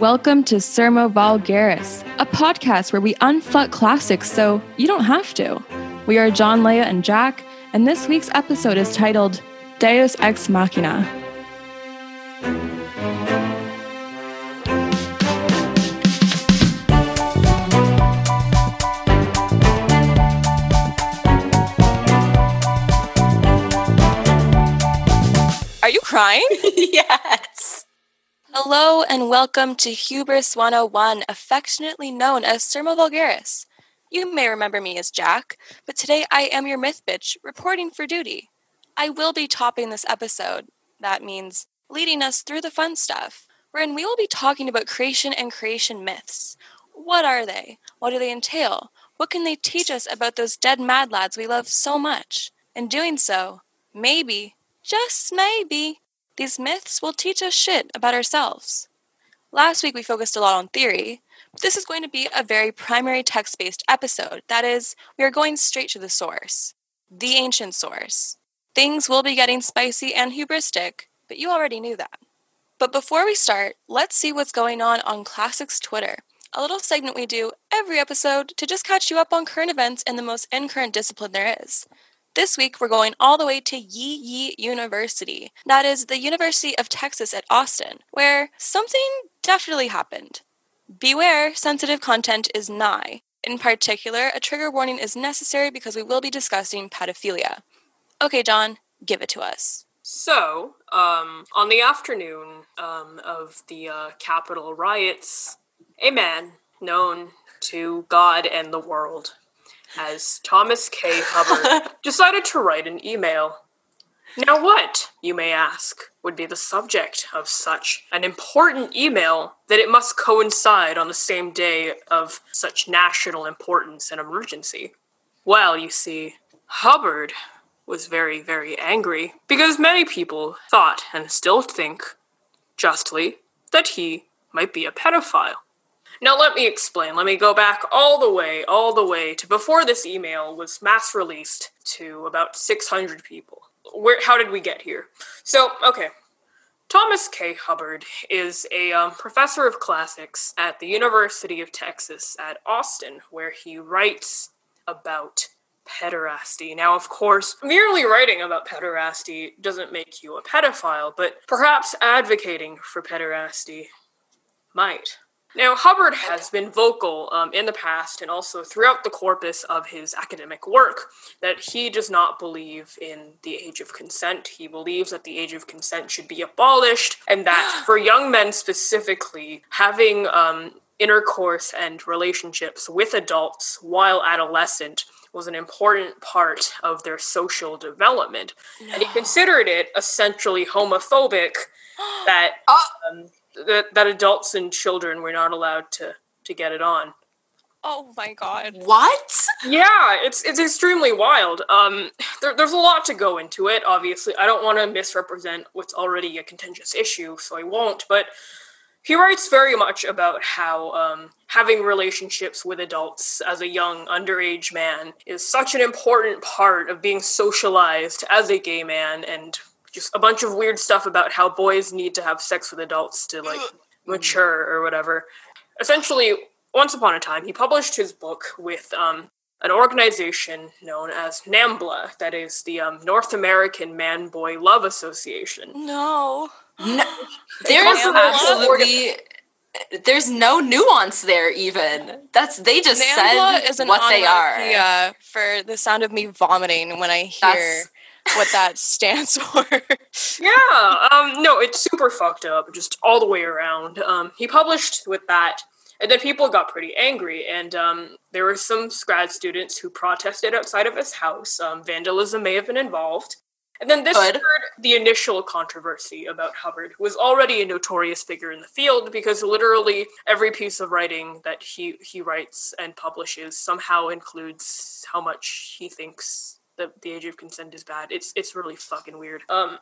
Welcome to Sermo Vulgaris, a podcast where we unfuck classics so you don't have to. We are John, Leah, and Jac, and this week's episode is titled Deus Sex Machina. Are you crying? yes. Hello and welcome to Hubris 101, affectionately known as Sermo Vulgaris. You may remember me as Jac, but today I am your myth bitch, reporting for duty. I will be topping this episode. That means leading us through the fun stuff, wherein we will be talking about creation and creation myths. What are they? What do they entail? What can they teach us about those dead mad lads we love so much? In doing so, maybe, just maybe, these myths will teach us shit about ourselves. Last week we focused a lot on theory, but this is going to be a very primary text based episode. That is, we are going straight to the source, the ancient source. Things will be getting spicy and hubristic, but you already knew that. But before we start, let's see what's going on on Classics Twitter, a little segment we do every episode to just catch you up on current events in the most in current discipline there is. This week, we're going all the way to Yee Yee University. That is the University of Texas at Austin, where something definitely happened. Beware, sensitive content is nigh. In particular, a trigger warning is necessary because we will be discussing pedophilia. Okay, John, give it to us. So, um, on the afternoon um, of the uh, Capitol riots, a man known to God and the world as Thomas K. Hubbard decided to write an email. Now, what, you may ask, would be the subject of such an important email that it must coincide on the same day of such national importance and emergency? Well, you see, Hubbard was very, very angry because many people thought and still think, justly, that he might be a pedophile. Now, let me explain. Let me go back all the way, all the way to before this email was mass released to about 600 people. Where, how did we get here? So, okay. Thomas K. Hubbard is a um, professor of classics at the University of Texas at Austin, where he writes about pederasty. Now, of course, merely writing about pederasty doesn't make you a pedophile, but perhaps advocating for pederasty might. Now, Hubbard has been vocal um, in the past and also throughout the corpus of his academic work that he does not believe in the age of consent. He believes that the age of consent should be abolished, and that for young men specifically, having um, intercourse and relationships with adults while adolescent was an important part of their social development. No. And he considered it essentially homophobic that. Um, that, that adults and children were not allowed to to get it on. Oh my god. What? Yeah, it's it's extremely wild. Um there, there's a lot to go into it, obviously. I don't want to misrepresent what's already a contentious issue, so I won't, but he writes very much about how um, having relationships with adults as a young underage man is such an important part of being socialized as a gay man and just a bunch of weird stuff about how boys need to have sex with adults to like mature or whatever. Essentially, once upon a time, he published his book with um, an organization known as NAMBLA, that is the um, North American Man Boy Love Association. No. No. There is absolutely there's no nuance there even that's they just NAMBLA said is an what they are Yeah, for the sound of me vomiting when I hear That's- what that stands for. yeah, um, no, it's super fucked up, just all the way around. Um, he published with that, and then people got pretty angry, and um, there were some grad students who protested outside of his house. Um, vandalism may have been involved. And then this Good. the initial controversy about Hubbard, who was already a notorious figure in the field because literally every piece of writing that he, he writes and publishes somehow includes how much he thinks that the age of consent is bad. It's it's really fucking weird. Um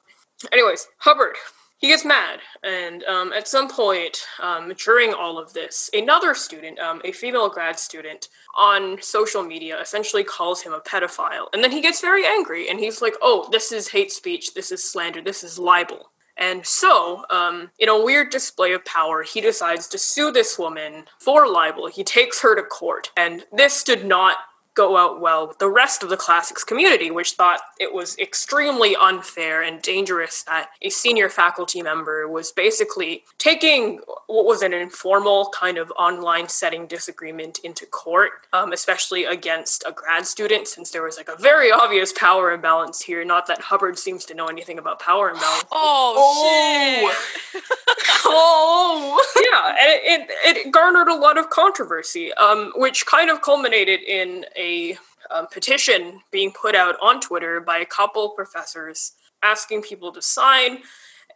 anyways, Hubbard he gets mad, and um, at some point um, during all of this, another student, um, a female grad student, on social media essentially calls him a pedophile. And then he gets very angry, and he's like, oh, this is hate speech, this is slander, this is libel. And so, um, in a weird display of power, he decides to sue this woman for libel. He takes her to court. And this did not go out well with the rest of the classics community, which thought it was extremely unfair and dangerous that a senior faculty member was basically taking what was an informal kind of online setting disagreement into court, um, especially against a grad student, since there was like a very obvious power imbalance here. Not that Hubbard seems to know anything about power imbalance. Oh, oh. oh. yeah, and it, it, it, garnered a lot of controversy, um, which kind of culminated in a um, petition being put out on Twitter by a couple professors asking people to sign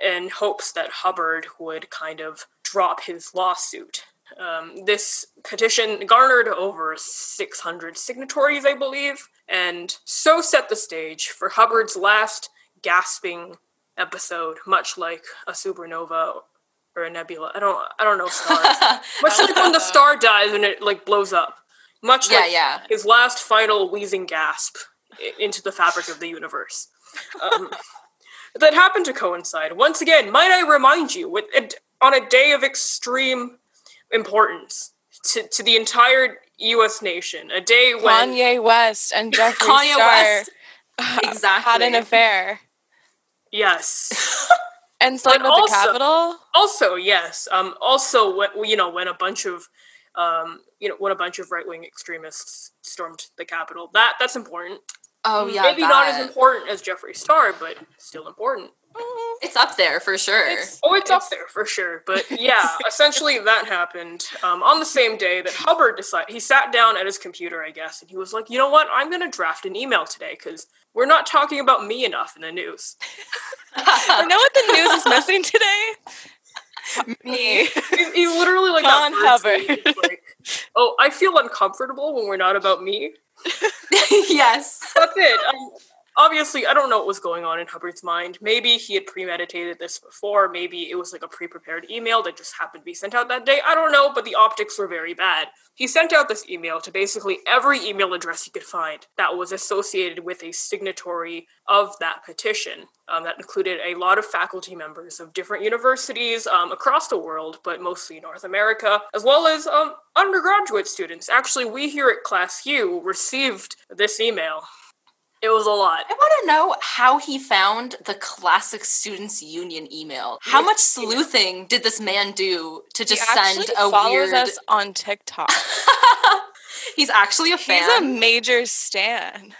in hopes that Hubbard would kind of drop his lawsuit. Um, this petition garnered over 600 signatories, I believe, and so set the stage for Hubbard's last gasping episode, much like a supernova or a nebula. I don't, I don't know stars. much like when the star dies and it like blows up. Much yeah, like yeah. his last final wheezing gasp into the fabric of the universe. Um, that happened to coincide. Once again, might I remind you, with on a day of extreme importance to, to the entire U.S. nation, a day when Kanye West and Jeffree Kanye Star West exactly had an affair. Yes. and stormed the also, Capitol. Also, yes. Um. Also, when, you know, when a bunch of, um, you know, when a bunch of right wing extremists stormed the Capitol, that that's important. Oh yeah, maybe that. not as important as Jeffree Star, but still important. It's up there for sure. It's, oh, it's, it's, up there for sure. But yeah, essentially that happened um, on the same day that Hubbard decided. He sat down at his computer, I guess, and he was like, "You know what? I'm going to draft an email today because we're not talking about me enough in the news." you know what the news is missing today? Me. He's, he's literally like John Hubbard. Like, oh, I feel uncomfortable when we're not about me. yes, that's it. Um, obviously, I don't know what was going on in Hubbard's mind. Maybe he had premeditated this before. Maybe it was like a pre prepared email that just happened to be sent out that day. I don't know, but the optics were very bad. He sent out this email to basically every email address he could find that was associated with a signatory of that petition. Um, that included a lot of faculty members of different universities um, across the world, but mostly North America, as well as um, undergraduate students. Actually, we here at Class U received this email. It was a lot. I want to know how he found the Classic Students Union email. How much sleuthing did this man do to just he send a follows weird? us on TikTok. He's actually a fan. He's a major stan.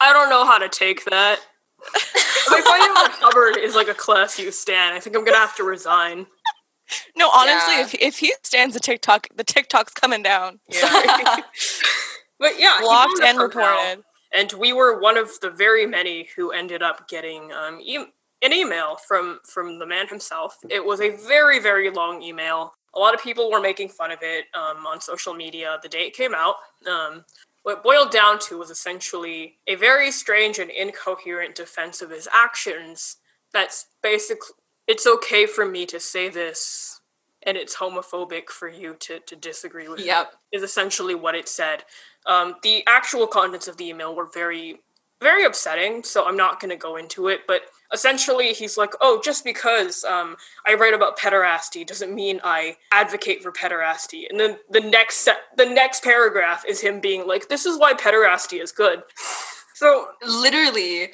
I don't know how to take that. if I find out Hubbard is like a Class U stan, I think I'm gonna have to resign. No, honestly, Yeah. if if he stands the TikTok, the TikTok's coming down. Yeah. but yeah, he Blocked and somehow. reported. And we were one of the very many who ended up getting um, e- an email from from the man himself. It was a very very long email. A lot of people were making fun of it um, on social media the day it came out. Um, what it boiled down to was essentially a very strange and incoherent defense of his actions. That's basically it's okay for me to say this, and it's homophobic for you to to disagree with. it Yep. is essentially what it said. Um, the actual contents of the email were very, very upsetting, so I'm not going to go into it. But essentially, he's like, "Oh, just because um, I write about pederasty doesn't mean I advocate for pederasty." And then the next se- the next paragraph is him being like, "This is why pederasty is good." So literally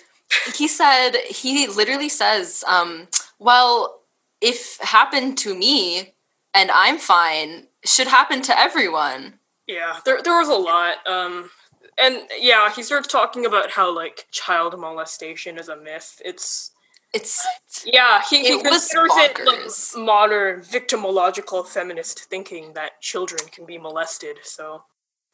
he said he literally says um well if happened to me and i'm fine should happen to everyone Yeah, there there was a lot. Um and yeah, he starts talking about how like child molestation is a myth. It's it's yeah, he, he It was considers it like modern victimological feminist thinking that children can be molested. So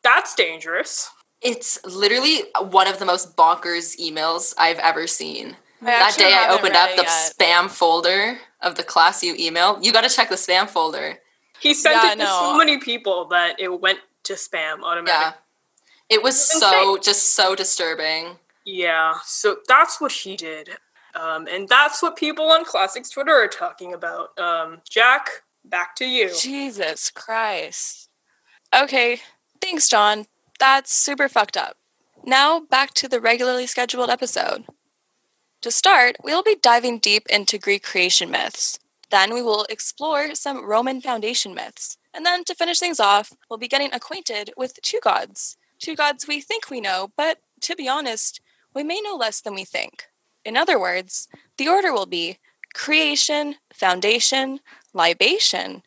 that's dangerous. it's literally one of the most bonkers emails i've ever seen I that day i opened up the yet. spam folder of the class you email you got to check the spam folder He sent Yeah, it to no. so many people that it went to spam yeah automatically. it was It's so just so disturbing Yeah. so that's what he did. Um, and that's what people on Classics Twitter are talking about. Um, Jac, back to you. Jesus Christ. Okay, thanks, John. That's super fucked up. Now back to the regularly scheduled episode. To start, we'll be diving deep into Greek creation myths. Then we will explore some Roman foundation myths. And then to finish things off, we'll be getting acquainted with two gods. Two gods we think we know, but to be honest, we may know less than we think. In other words, the order will be creation, foundation, libation,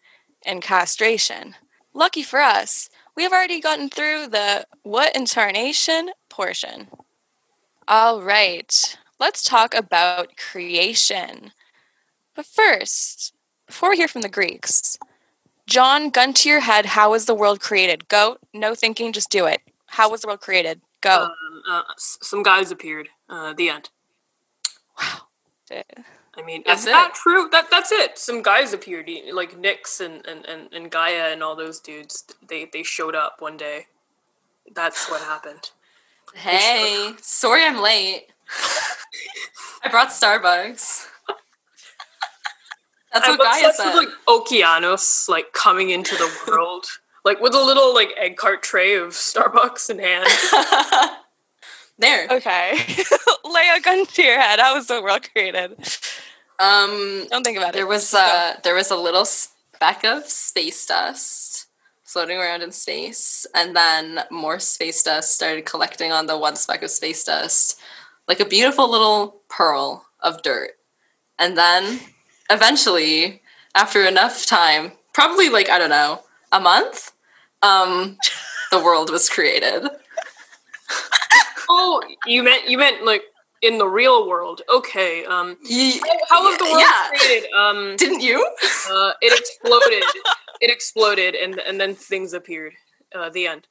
and castration. Lucky for us, we have already gotten through the what incarnation portion. All right, let's talk about creation. But first, before we hear from the Greeks, John, gun to your head, how was the world created? Go. No thinking, just do it. How was the world created? Go. Um, uh, s- some guys appeared. Uh, the end. wow. I mean, That's is it. that true? That that's it. Some guys appeared, like Nyx and, and, and, and Gaia and all those dudes. They they showed up one day. That's what happened. Hey, sorry I'm late. I brought Starbucks. That's what I'm Gaia obsessed said. with like Okeanos like coming into the world, like with a little like egg cart tray of Starbucks in hand. there. Okay. Lay a gun to your head. How was the world created? Um, Don't think about it. there was uh, there was a little speck of space dust floating around in space, and then more space dust started collecting on the one speck of space dust, like a beautiful little pearl of dirt. And then, eventually, after enough time, probably like I don't know, a month, um, the world was created. oh, you meant you meant like in the real world. Okay. Um, Ye- how was the world Yeah. created? Um, Didn't you? uh, it exploded. it exploded, and and then things appeared. Uh, the end.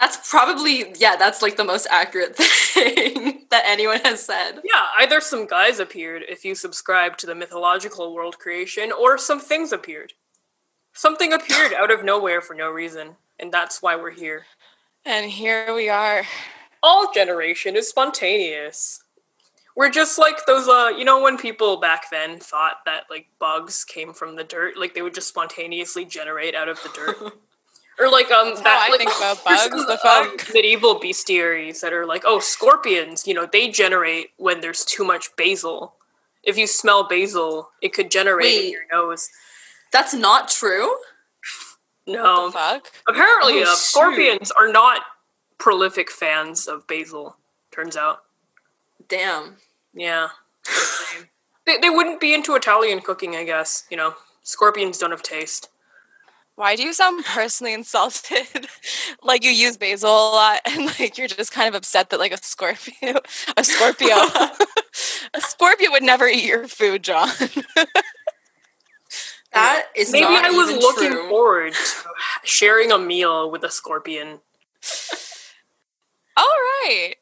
That's probably yeah. That's like the most accurate thing that anyone has said. Yeah, either some guys appeared if you subscribe to the mythological world creation, or some things appeared. Something appeared out of nowhere for no reason, and that's why we're here. and here we are. All generation is spontaneous. We're just like those, uh, you know, when people back then thought that like bugs came from the dirt, like they would just spontaneously generate out of the dirt. Or like um That's that how I like think about bugs, the fuck? medieval bestiaries that are like oh scorpions you know they generate when there's too much basil. If you smell basil it could generate in your nose. That's not true. no. The fuck? apparently Oh, uh, scorpions are not prolific fans of basil turns out. Damn. yeah. They, they wouldn't be into italian cooking i guess you know. Scorpions don't have taste Why do you sound personally insulted? like you use basil a lot and like you're just kind of upset that like a Scorpio a Scorpio a Scorpio would never eat your food, John. That is maybe i was looking true. forward to sharing a meal with a scorpion All right.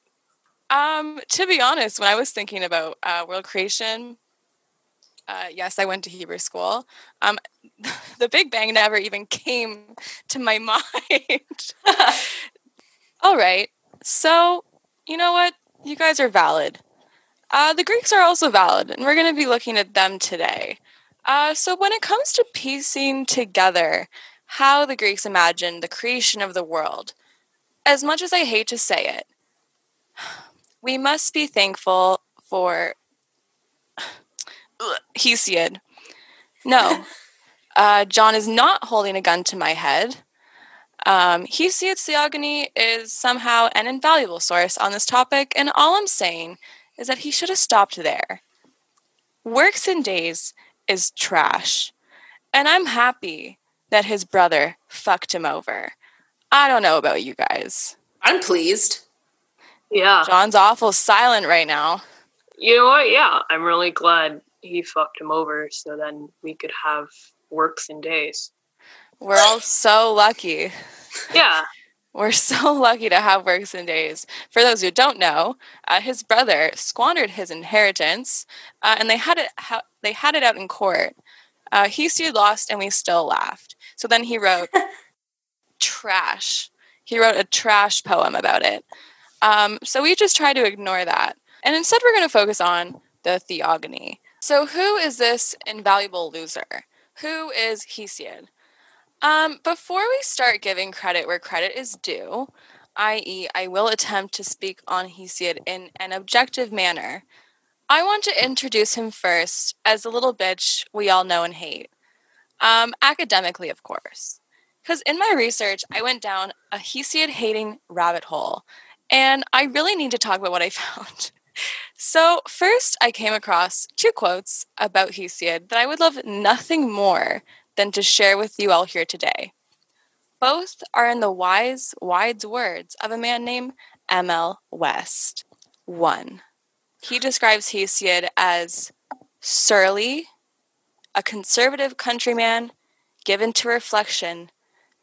Um, to be honest, when I was thinking about uh, world creation, uh, yes, I went to Hebrew school. Um, the Big Bang never even came to my mind. All right. So, you know what? You guys are valid. Uh, the Greeks are also valid, and we're going to be looking at them today. Uh, so, when it comes to piecing together how the Greeks imagined the creation of the world, as much as I hate to say it, we must be thankful for Hesiod. No, uh, John is not holding a gun to my head. Um, Hesiod's theogony is somehow an invaluable source on this topic, and all I'm saying is that he should have stopped there. Works and Days is trash, and I'm happy that his brother fucked him over. I don't know about you guys. I'm pleased. yeah John's awful silent right now. You know what? Yeah, I'm really glad he fucked him over so then we could have works and days. We're all so lucky. Yeah. We're so lucky to have works and days. For those who don't know, uh, his brother squandered his inheritance, uh, and they had it. Ha- they had it out in court. Uh, Hesiod lost, and we still laughed. So then he wrote trash. He wrote a trash poem about it. Um, so we just try to ignore that, and instead we're going to focus on the theogony. So who is this invaluable loser? Who is Hesiod? Um, before we start giving credit where credit is due, i.e., I will attempt to speak on Hesiod in an objective manner. I want to introduce him first as the little bitch we all know and hate. Um, academically, of course. Because in my research, I went down a Hesiod hating rabbit hole, and I really need to talk about what I found. So, first, I came across two quotes about Hesiod that I would love nothing more than to share with you all here today. Both are in the wise, wise words of a man named M.L. West. One, he describes Hesiod as surly, a conservative countryman given to reflection,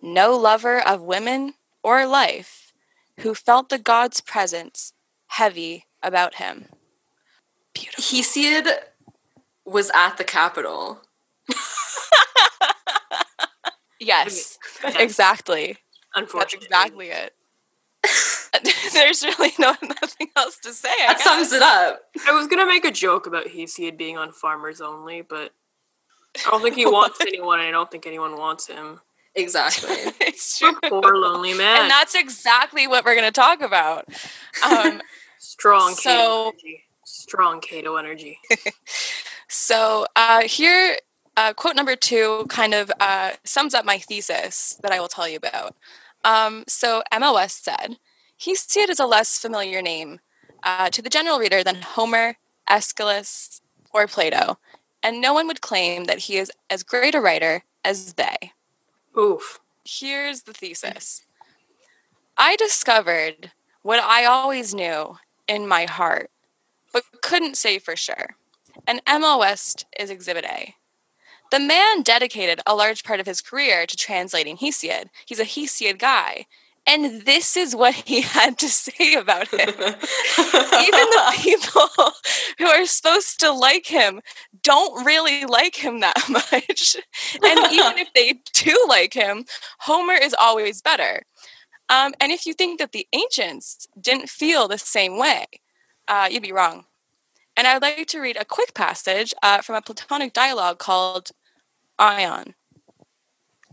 no lover of women or life, who felt the god's presence heavy about him. Beautiful. Hesiod was at the Capitol. yes, exactly. Unfortunately, That's exactly it. There's really no nothing else to say. I That guess. sums it up. I was gonna make a joke about Hesiod being on Farmers Only, but I don't think he wants anyone, and I don't think anyone wants him. Exactly. it's true. Poor lonely man. And that's exactly what we're going to talk about. Um, strong So- Cato energy. Strong Cato energy. so uh, here, uh, quote number two kind of uh, sums up my thesis that I will tell you about. Um, so M.L. West said, Hesiod is a less familiar name uh, to the general reader than Homer, Aeschylus, or Plato, and no one would claim that he is as great a writer as they. Oof. Here's the thesis I discovered what I always knew in my heart, but couldn't say for sure. And M.L. West is Exhibit A. The man dedicated a large part of his career to translating Hesiod. He's a Hesiod guy. And this is what he had to say about him. Even the people who are supposed to like him don't really like him that much. And even if they do like him, Homer is always better. Um, and if you think that the ancients didn't feel the same way, uh, you'd be wrong. And I would like to read a quick passage uh, from a Platonic dialogue called Ion.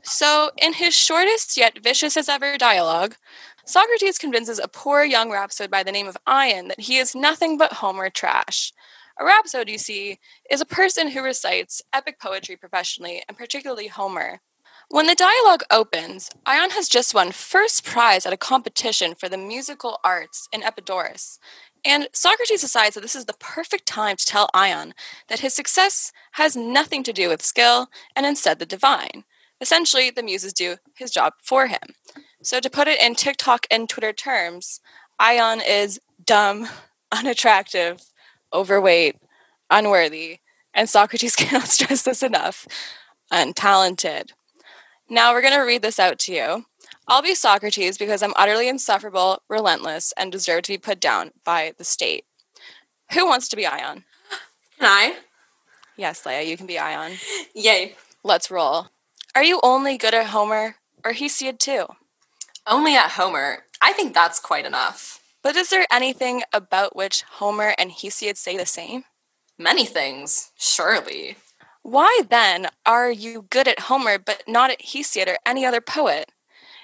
So, in his shortest yet vicious as ever dialogue, Socrates convinces a poor young rhapsode by the name of Ion that he is nothing but Homer trash. A rhapsode, you see, is a person who recites epic poetry professionally, and particularly Homer. When the dialogue opens, Ion has just won first prize at a competition for the musical arts in Epidaurus, and Socrates decides that this is the perfect time to tell Ion that his success has nothing to do with skill and instead the divine. Essentially, the muses do his job for him. So, to put it in TikTok and Twitter terms, Ion is dumb, unattractive, overweight, unworthy, and Socrates cannot stress this enough untalented. Now, we're going to read this out to you. I'll be Socrates because I'm utterly insufferable, relentless, and deserve to be put down by the state. Who wants to be Ion? Can I? Yes, Leah, you can be Ion. Yay. Let's roll. Are you only good at Homer or Hesiod too? Only at Homer. I think that's quite enough. But is there anything about which Homer and Hesiod say the same? Many things, surely. Why then are you good at Homer but not at Hesiod or any other poet?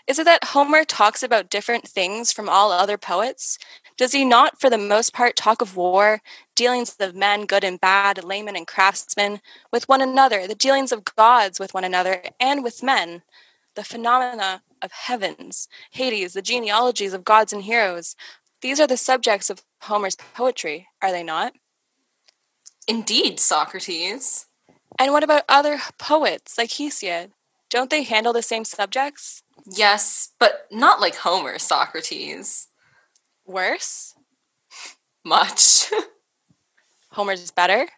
Is it that Homer talks about different things from all other poets? Does he not, for the most part, talk of war, dealings of men, good and bad, laymen and craftsmen, with one another, the dealings of gods with one another and with men, the phenomena of heavens, Hades, the genealogies of gods and heroes? These are the subjects of Homer's poetry, are they not? Indeed, Socrates. And what about other poets like Hesiod? Don't they handle the same subjects? Yes, but not like Homer, Socrates. Worse? Much. Homer's better?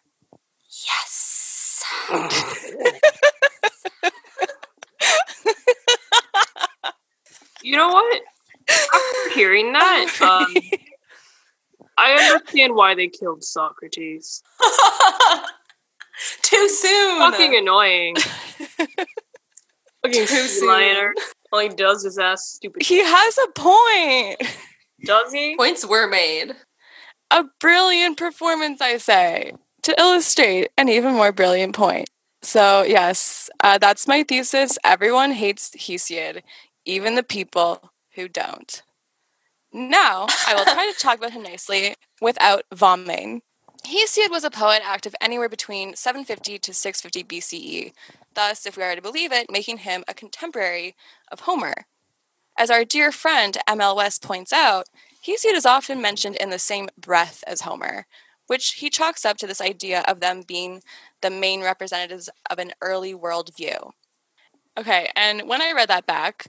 yes. You know what? After hearing that, um, I understand why they killed Socrates. Too soon. Fucking annoying. Fucking Too sea soon. All he does is ask stupid. He has a point. Does he? Points were made. A brilliant performance, I say, to illustrate an even more brilliant point. So, yes, uh, that's my thesis. Everyone hates Hesiod, even the people who don't. Now, I will try to talk about him nicely without vomiting. Hesiod was a poet active anywhere between 750 to 650 BCE, thus, if we are to believe it, making him a contemporary of Homer. As our dear friend M.L. West points out, Hesiod is often mentioned in the same breath as Homer, which he chalks up to this idea of them being the main representatives of an early worldview. Okay, and when I read that back,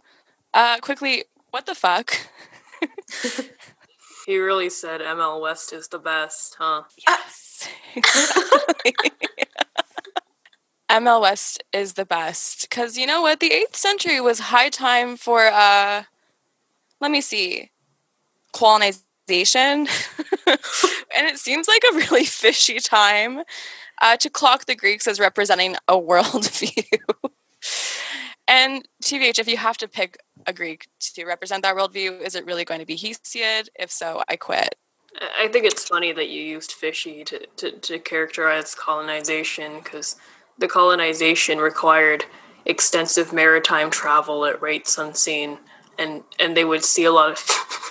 uh, quickly, what the fuck? He really said ML West is the best, huh? Yes. ML West is the best because you know what? The eighth century was high time for uh, let me see, colonization, and it seems like a really fishy time uh, to clock the Greeks as representing a worldview. and TBH, if you have to pick a Greek to represent that worldview? Is it really going to be Hesiod? If so, I quit. I think it's funny that you used fishy to, to, to characterize colonization because the colonization required extensive maritime travel at rates unseen, and, and they would see a lot of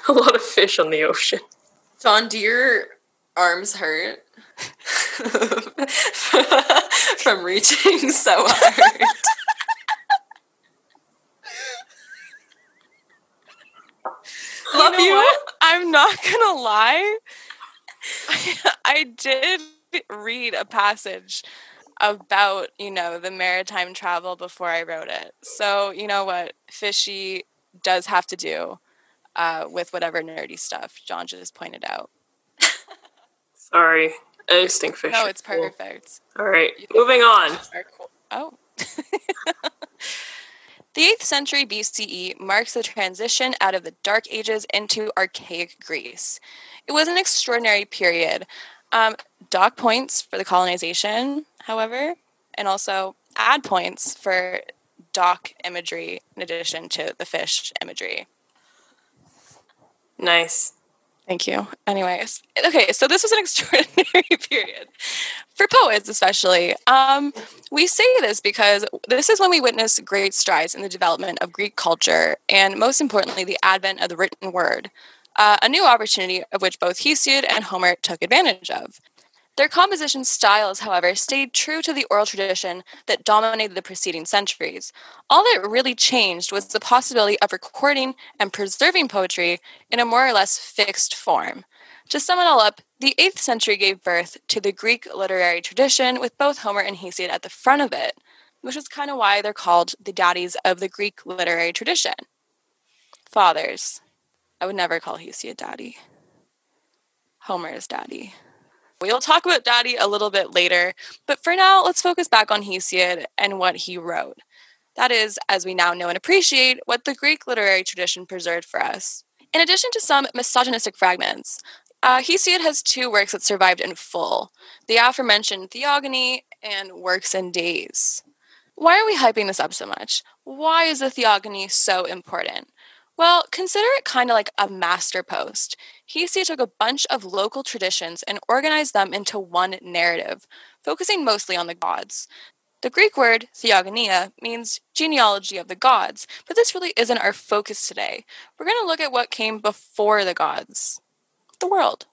a lot of fish on the ocean. John, do your arms hurt from reaching so hard? Love you. Know you. I'm not gonna lie. I, did read a passage about you know the maritime travel before I wrote it. So you know what fishy does have to do uh, with whatever nerdy stuff John just pointed out. Sorry, I just think fish. No, it's perfect. All right, moving on. Cool. Oh. The 8th century BCE marks the transition out of the Dark Ages into archaic Greece. It was an extraordinary period. Um, dock points for the colonization, however, and also add points for dock imagery in addition to the fish imagery. Nice. Thank you. Anyways, okay, so this was an extraordinary period for poets, especially. Um, we say this because this is when we witness great strides in the development of Greek culture, and most importantly, the advent of the written word, uh, a new opportunity of which both Hesiod and Homer took advantage of. Their composition styles, however, stayed true to the oral tradition that dominated the preceding centuries. All that really changed was the possibility of recording and preserving poetry in a more or less fixed form. To sum it all up, the 8th century gave birth to the Greek literary tradition with both Homer and Hesiod at the front of it, which is kind of why they're called the daddies of the Greek literary tradition. Fathers. I would never call Hesiod daddy. Homer is daddy. We'll talk about Daddy a little bit later, but for now, let's focus back on Hesiod and what he wrote. That is, as we now know and appreciate, what the Greek literary tradition preserved for us. In addition to some misogynistic fragments, uh, Hesiod has two works that survived in full the aforementioned Theogony and Works and Days. Why are we hyping this up so much? Why is the Theogony so important? Well, consider it kind of like a master post. Hesiod took a bunch of local traditions and organized them into one narrative, focusing mostly on the gods. The Greek word theogonia means genealogy of the gods, but this really isn't our focus today. We're going to look at what came before the gods the world.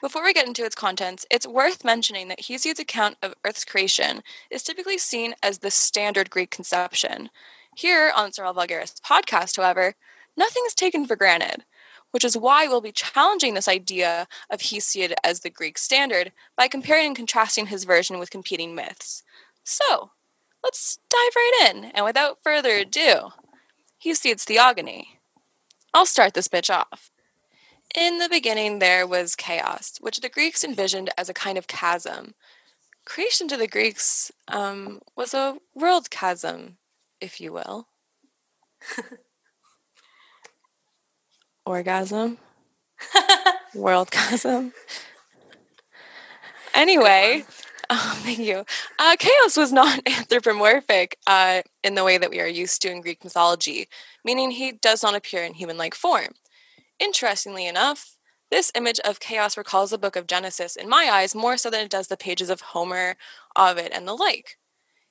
Before we get into its contents, it's worth mentioning that Hesiod's account of Earth's creation is typically seen as the standard Greek conception. Here on Sermo Vulgaris podcast, however, nothing is taken for granted, which is why we'll be challenging this idea of Hesiod as the Greek standard by comparing and contrasting his version with competing myths. So, let's dive right in, and without further ado, Hesiod's Theogony. I'll start this bitch off. In the beginning, there was chaos, which the Greeks envisioned as a kind of chasm. Creation to the Greeks um, was a world chasm, if you will. orgasm, world, worldgasm. Anyway, oh, thank you. Uh, chaos was not anthropomorphic uh, in the way that we are used to in Greek mythology, meaning he does not appear in human like form. Interestingly enough, this image of chaos recalls the book of Genesis, in my eyes, more so than it does the pages of Homer, Ovid, and the like.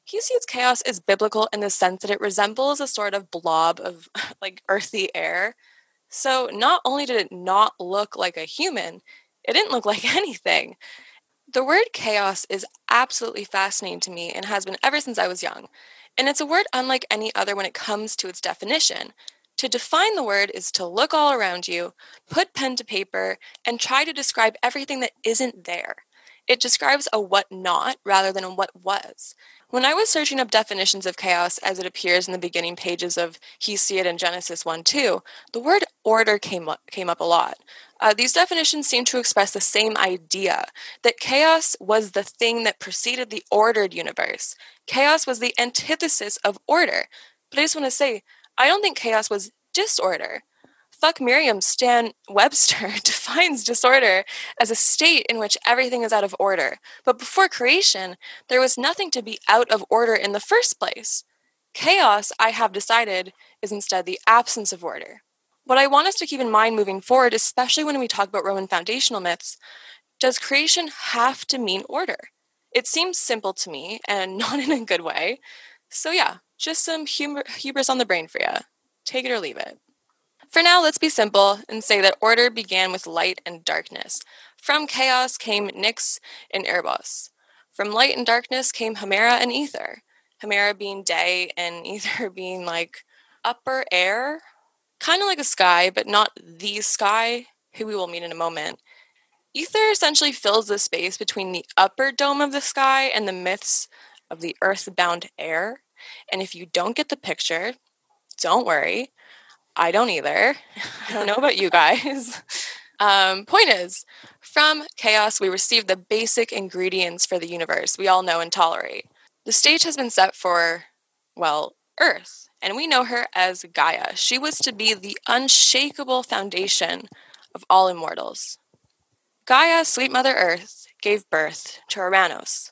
He sees chaos as biblical in the sense that it resembles a sort of blob of like earthy air so not only did it not look like a human, it didn't look like anything. The word chaos is absolutely fascinating to me and has been ever since I was young. And it's a word unlike any other when it comes to its definition. To define the word is to look all around you, put pen to paper, and try to describe everything that isn't there. It describes a what not rather than a what was. When I was searching up definitions of chaos as it appears in the beginning pages of Hesiod and Genesis 1 2, the word order came up, came up a lot. Uh, these definitions seem to express the same idea that chaos was the thing that preceded the ordered universe. Chaos was the antithesis of order. But I just want to say, I don't think chaos was disorder. Fuck Merriam, Stan Webster defines disorder as a state in which everything is out of order. But before creation, there was nothing to be out of order in the first place. Chaos, I have decided, is instead the absence of order. What I want us to keep in mind moving forward, especially when we talk about Roman foundational myths, does creation have to mean order? It seems simple to me and not in a good way. So, yeah, just some humor, hubris on the brain for you. Take it or leave it. For now, let's be simple and say that order began with light and darkness. From chaos came Nyx and Erebos. From light and darkness came Hemera and Ether. Hemera being day and Ether being like upper air, kind of like a sky, but not the sky, who we will meet in a moment. Ether essentially fills the space between the upper dome of the sky and the myths of the earthbound air. And if you don't get the picture, don't worry. I don't either. I don't know about you guys. Um, point is, from chaos, we receive the basic ingredients for the universe we all know and tolerate. The stage has been set for, well, Earth, and we know her as Gaia. She was to be the unshakable foundation of all immortals. Gaia, sweet Mother Earth, gave birth to Uranos,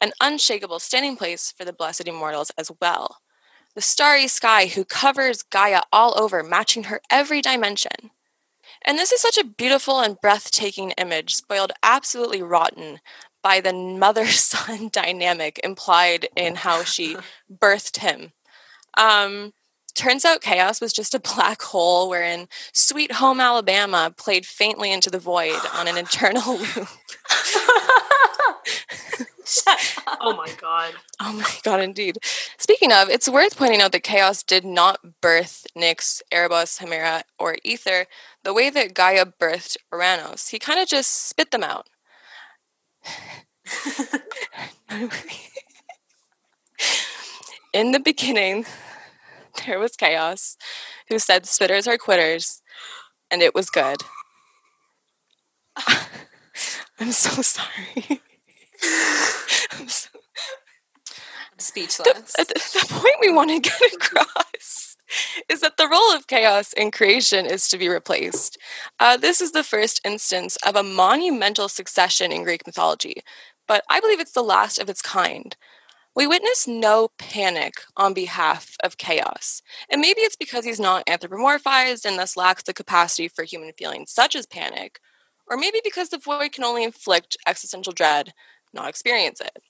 an unshakable standing place for the blessed immortals as well the starry sky who covers Gaia all over, matching her every dimension. And this is such a beautiful and breathtaking image, spoiled absolutely rotten by the mother son dynamic implied in how she birthed him. Um, turns out chaos was just a black hole wherein Sweet Home Alabama played faintly into the void on an eternal loop. oh my god. Oh my god, indeed. Speaking of, it's worth pointing out that Chaos did not birth Nyx, Erebos, Hemera, or Ether the way that Gaia birthed Uranos. He kind of just spit them out. In the beginning, there was Chaos, who said, Spitters are quitters, and it was good. I'm so sorry. Speechless. The, the, point we want to get across is that the role of chaos in creation is to be replaced. Uh, this is the first instance of a monumental succession in Greek mythology, but I believe it's the last of its kind. We witness no panic on behalf of chaos. And maybe it's because he's not anthropomorphized and thus lacks the capacity for human feelings such as panic, or maybe because the void can only inflict existential dread not experience it.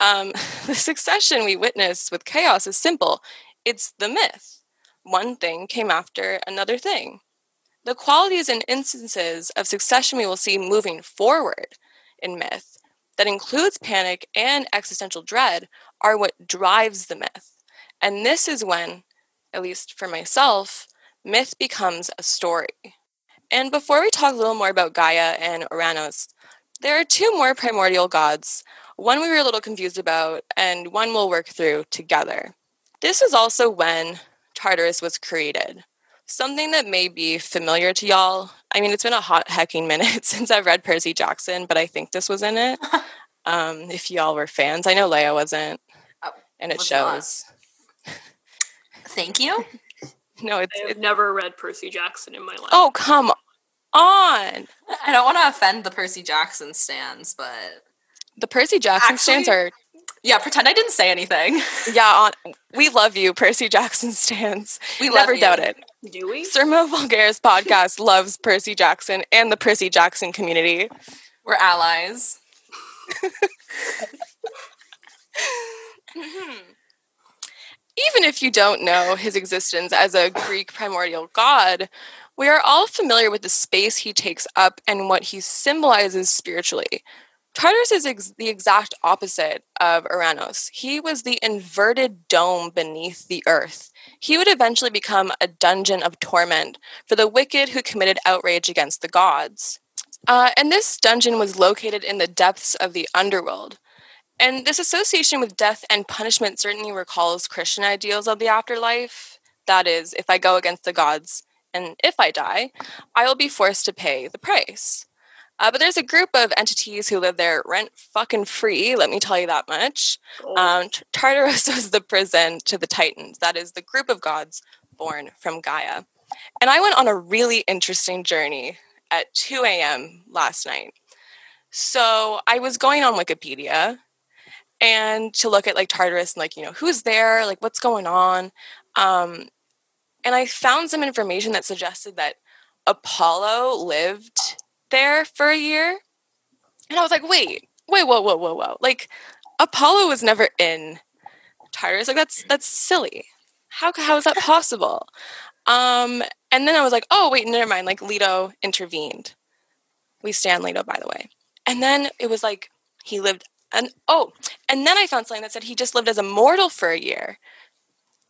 Um, the succession we witness with chaos is simple it's the myth. One thing came after another thing. The qualities and instances of succession we will see moving forward in myth that includes panic and existential dread are what drives the myth. And this is when, at least for myself, myth becomes a story. And before we talk a little more about Gaia and Uranos, there are two more primordial gods, one we were a little confused about, and one we'll work through together. This is also when Tartarus was created. Something that may be familiar to y'all. I mean, it's been a hot hecking minute since I've read Percy Jackson, but I think this was in it. um, if y'all were fans, I know Leah wasn't, oh, and it shows. Not. Thank you. no, it's, I've never read Percy Jackson in my life. Oh, come on. I don't want to offend the Percy Jackson stands, but the Percy Jackson Actually, stands are yeah, pretend I didn't say anything. Yeah, on, we love you, Percy Jackson stands. We never doubt it. Do we? Sermo Vulgaris podcast loves Percy Jackson and the Percy Jackson community. We're allies. mm-hmm. Even if you don't know his existence as a Greek primordial god, we are all familiar with the space he takes up and what he symbolizes spiritually. Tartarus is ex- the exact opposite of Uranus. He was the inverted dome beneath the earth. He would eventually become a dungeon of torment for the wicked who committed outrage against the gods. Uh, and this dungeon was located in the depths of the underworld. And this association with death and punishment certainly recalls Christian ideals of the afterlife. That is, if I go against the gods and if I die, I will be forced to pay the price. Uh, but there's a group of entities who live there rent fucking free, let me tell you that much. Oh. Um, Tartarus was the prison to the Titans. That is the group of gods born from Gaia. And I went on a really interesting journey at 2 a.m. last night. So I was going on Wikipedia and to look at like Tartarus and like, you know, who's there, like what's going on. Um, and I found some information that suggested that Apollo lived there for a year. And I was like, wait, wait, whoa, whoa, whoa, whoa. Like Apollo was never in Tartarus. Like that's that's silly. How how is that possible? Um, and then I was like, oh wait, never mind. Like Leto intervened. We stand Leto, by the way. And then it was like he lived and oh, and then I found something that said he just lived as a mortal for a year.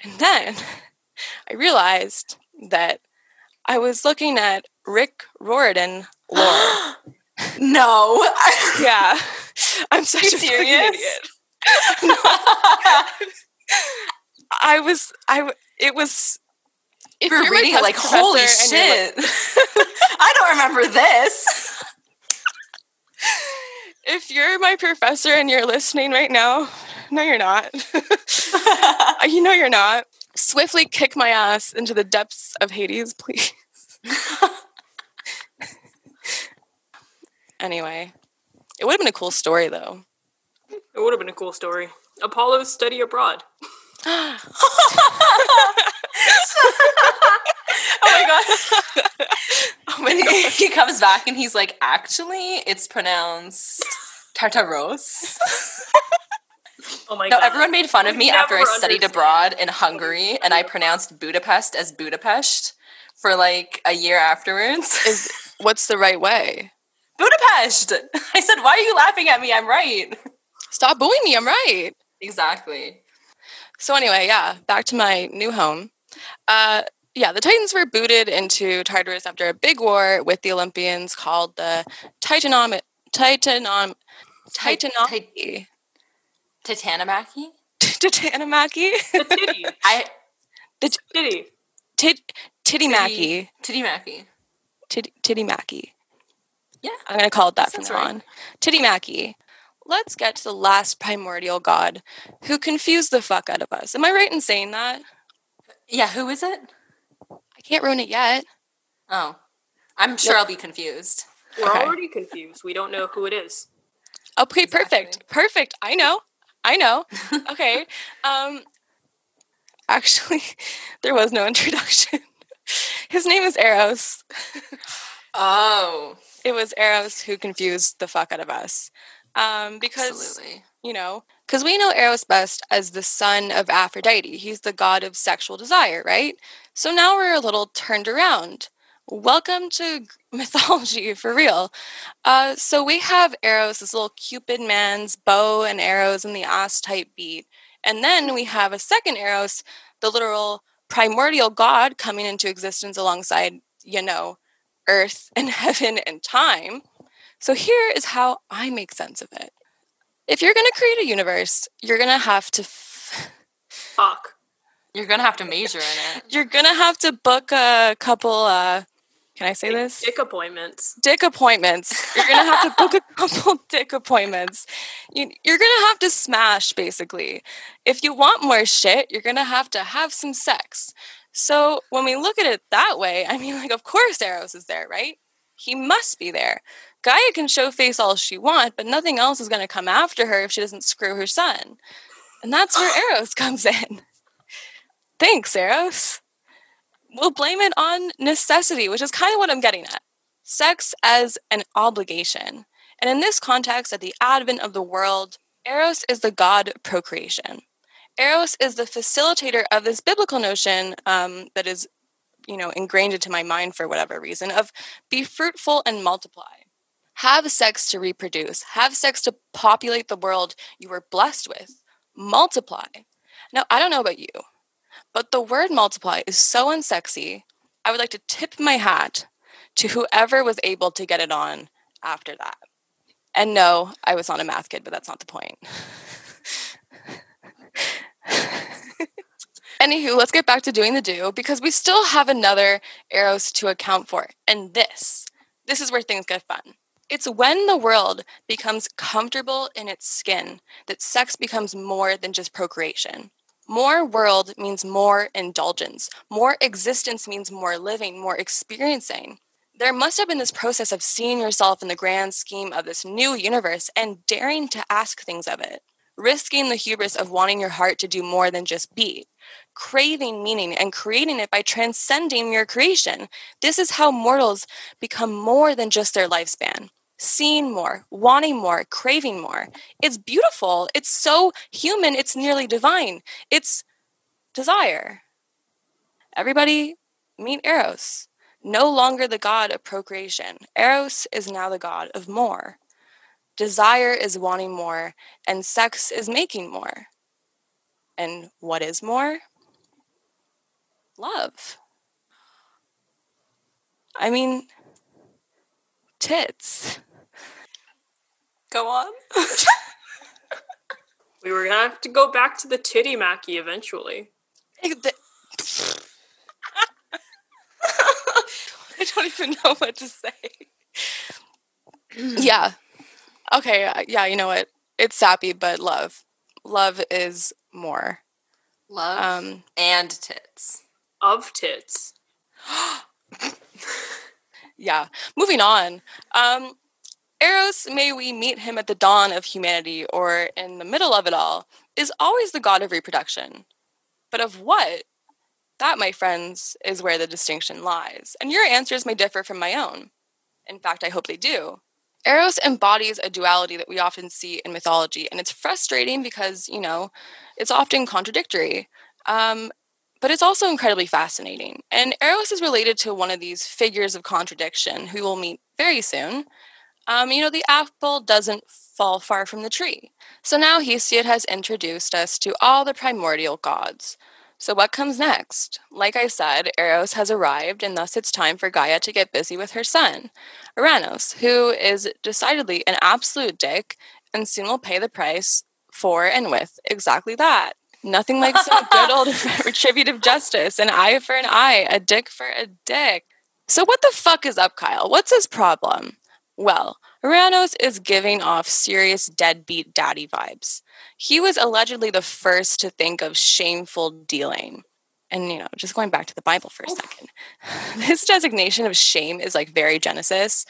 And then I realized that I was looking at Rick Riordan lore. no. yeah. I'm such You a serious? idiot. I was I it was if We're you're reading it like, holy you're like- shit. I don't remember this. if you're my professor and you're listening right now, no you're not. you know you're not. Swiftly kick my ass into the depths of Hades, please. anyway, it would have been a cool story though. It would have been a cool story. Apollo's study abroad. oh my god. Oh my god. he comes back and he's like, actually, it's pronounced Tartaros. Oh my No, god. everyone made fun of You'll me after I studied understand. abroad in Hungary and I pronounced Budapest as Budapest for like a year afterwards. Is what's the right way? Budapest! I said, why are you laughing at me? I'm right. Stop booing me, I'm right. Exactly. So anyway, yeah, back to my new home. Uh, yeah, the Titans were booted into Tartarus after a big war with the Olympians called the Titanom Titanom Titanomachy. Titanomachy? Titanomachy? The titty. I titty. Tit Tittymachy. Tittymachy. Tit Tittymachy. Yeah. I'm gonna call it that from now right. on. Tittymachy. Let's get to the last primordial god who confused the fuck out of us. Am I right in saying that? Yeah, who is it? I can't ruin it yet. Oh. I'm sure I'll be confused. We're Okay. already confused. We don't know who it is. Okay, perfect. Perfect. I know. I know. Okay. um actually there was no introduction. His name is Eros. Oh. It was Eros who confused the fuck out of us. Um because Absolutely. you know, because we know Eros best as the son of Aphrodite. He's the god of sexual desire, right? So now we're a little turned around. Welcome to mythology for real. Uh, so we have Eros, this little Cupid man's bow and arrows and the ass type beat. And then we have a second Eros, the literal primordial god coming into existence alongside, you know, earth and heaven and time. So here is how I make sense of it if you're going to create a universe, you're going to have to f- Fuck. You're gonna have to major in it. you're going to have to book a couple uh can I say Dick- this? Dick appointments. Dick appointments. You're going to have to book a couple dick appointments. You, you're going to have to smash basically. If you want more shit, you're going to have to have some sex. So when we look at it that way, I mean like of course Eros is there, right? He must be there. Gaia can show face all she want, but nothing else is going to come after her if she doesn't screw her son. And that's where Eros comes in. Thanks, Eros. We'll blame it on necessity, which is kind of what I'm getting at. Sex as an obligation. And in this context, at the advent of the world, Eros is the god procreation. Eros is the facilitator of this biblical notion um, that is, you know, ingrained into my mind for whatever reason of be fruitful and multiply. Have sex to reproduce. Have sex to populate the world you were blessed with. Multiply. Now, I don't know about you, but the word multiply is so unsexy. I would like to tip my hat to whoever was able to get it on after that. And no, I was not a math kid, but that's not the point. Anywho, let's get back to doing the do because we still have another eros to account for. And this, this is where things get fun. It's when the world becomes comfortable in its skin that sex becomes more than just procreation. More world means more indulgence. More existence means more living, more experiencing. There must have been this process of seeing yourself in the grand scheme of this new universe and daring to ask things of it, risking the hubris of wanting your heart to do more than just beat, craving meaning and creating it by transcending your creation. This is how mortals become more than just their lifespan. Seeing more, wanting more, craving more. It's beautiful. It's so human. It's nearly divine. It's desire. Everybody meet Eros no longer the god of procreation. Eros is now the god of more. Desire is wanting more, and sex is making more. And what is more? Love. I mean, tits. Go on. We were gonna have to go back to the titty Mackie eventually. I don't even know what to say. yeah. Okay. Yeah. You know what? It's sappy, but love. Love is more. Love Um, and tits. Of tits. yeah. Moving on. Um, Eros, may we meet him at the dawn of humanity or in the middle of it all, is always the god of reproduction. But of what? That, my friends, is where the distinction lies. And your answers may differ from my own. In fact, I hope they do. Eros embodies a duality that we often see in mythology, and it's frustrating because, you know, it's often contradictory. Um, but it's also incredibly fascinating. And Eros is related to one of these figures of contradiction who we'll meet very soon. Um, you know, the apple doesn't fall far from the tree. So now Hesiod has introduced us to all the primordial gods. So, what comes next? Like I said, Eros has arrived, and thus it's time for Gaia to get busy with her son, Uranus, who is decidedly an absolute dick and soon will pay the price for and with exactly that. Nothing like some good old retributive justice, an eye for an eye, a dick for a dick. So, what the fuck is up, Kyle? What's his problem? Well, Uranus is giving off serious deadbeat daddy vibes. He was allegedly the first to think of shameful dealing. And, you know, just going back to the Bible for a second, this designation of shame is like very Genesis.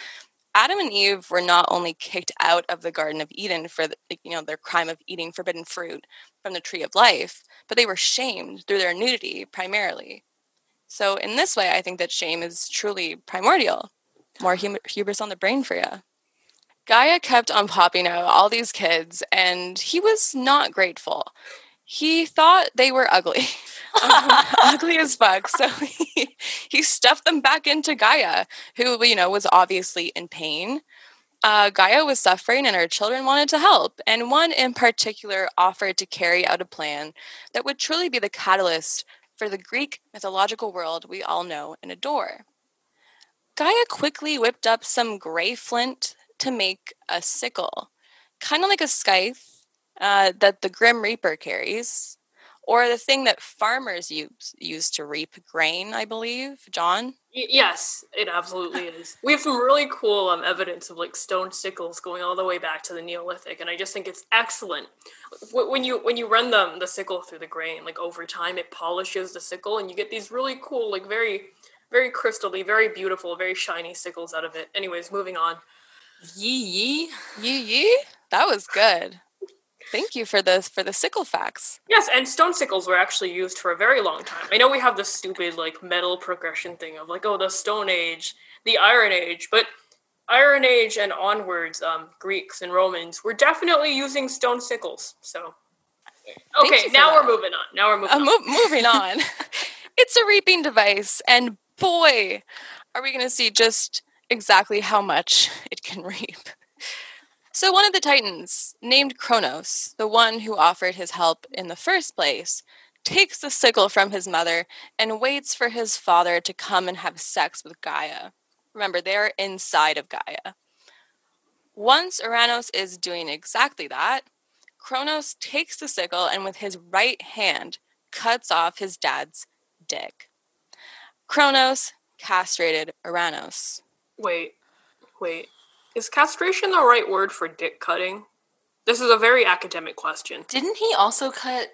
Adam and Eve were not only kicked out of the Garden of Eden for, the, you know, their crime of eating forbidden fruit from the tree of life, but they were shamed through their nudity primarily. So, in this way, I think that shame is truly primordial. More hum- hubris on the brain for you. Gaia kept on popping out all these kids, and he was not grateful. He thought they were ugly, ugly as fuck. So he, he stuffed them back into Gaia, who, you know, was obviously in pain. Uh, Gaia was suffering, and her children wanted to help. And one in particular offered to carry out a plan that would truly be the catalyst for the Greek mythological world we all know and adore. Gaia quickly whipped up some gray flint to make a sickle, kind of like a scythe uh, that the Grim Reaper carries, or the thing that farmers use, use to reap grain, I believe. John? Y- yes, it absolutely is. We have some really cool um, evidence of like stone sickles going all the way back to the Neolithic, and I just think it's excellent. Wh- When you when you run them the sickle through the grain, like over time, it polishes the sickle, and you get these really cool, like very very crystally, very beautiful, very shiny sickles out of it. Anyways, moving on. Yee yee. Yee yee? That was good. Thank you for the for the sickle facts. Yes, and stone sickles were actually used for a very long time. I know we have this stupid like metal progression thing of like, oh, the Stone Age, the Iron Age, but Iron Age and onwards, um, Greeks and Romans were definitely using stone sickles. So, okay, now that. we're moving on. Now we're moving Uh, on. mo- moving on. it's a reaping device, and boy, are we going to see just exactly how much it can reap. So, one of the Titans, named Kronos, the one who offered his help in the first place, takes the sickle from his mother and waits for his father to come and have sex with Gaia. Remember, they're inside of Gaia. Once Uranos is doing exactly that, Kronos takes the sickle and with his right hand cuts off his dad's dick. Kronos castrated Uranos. Wait, wait. Is castration the right word for dick cutting? This is a very academic question. Didn't he also cut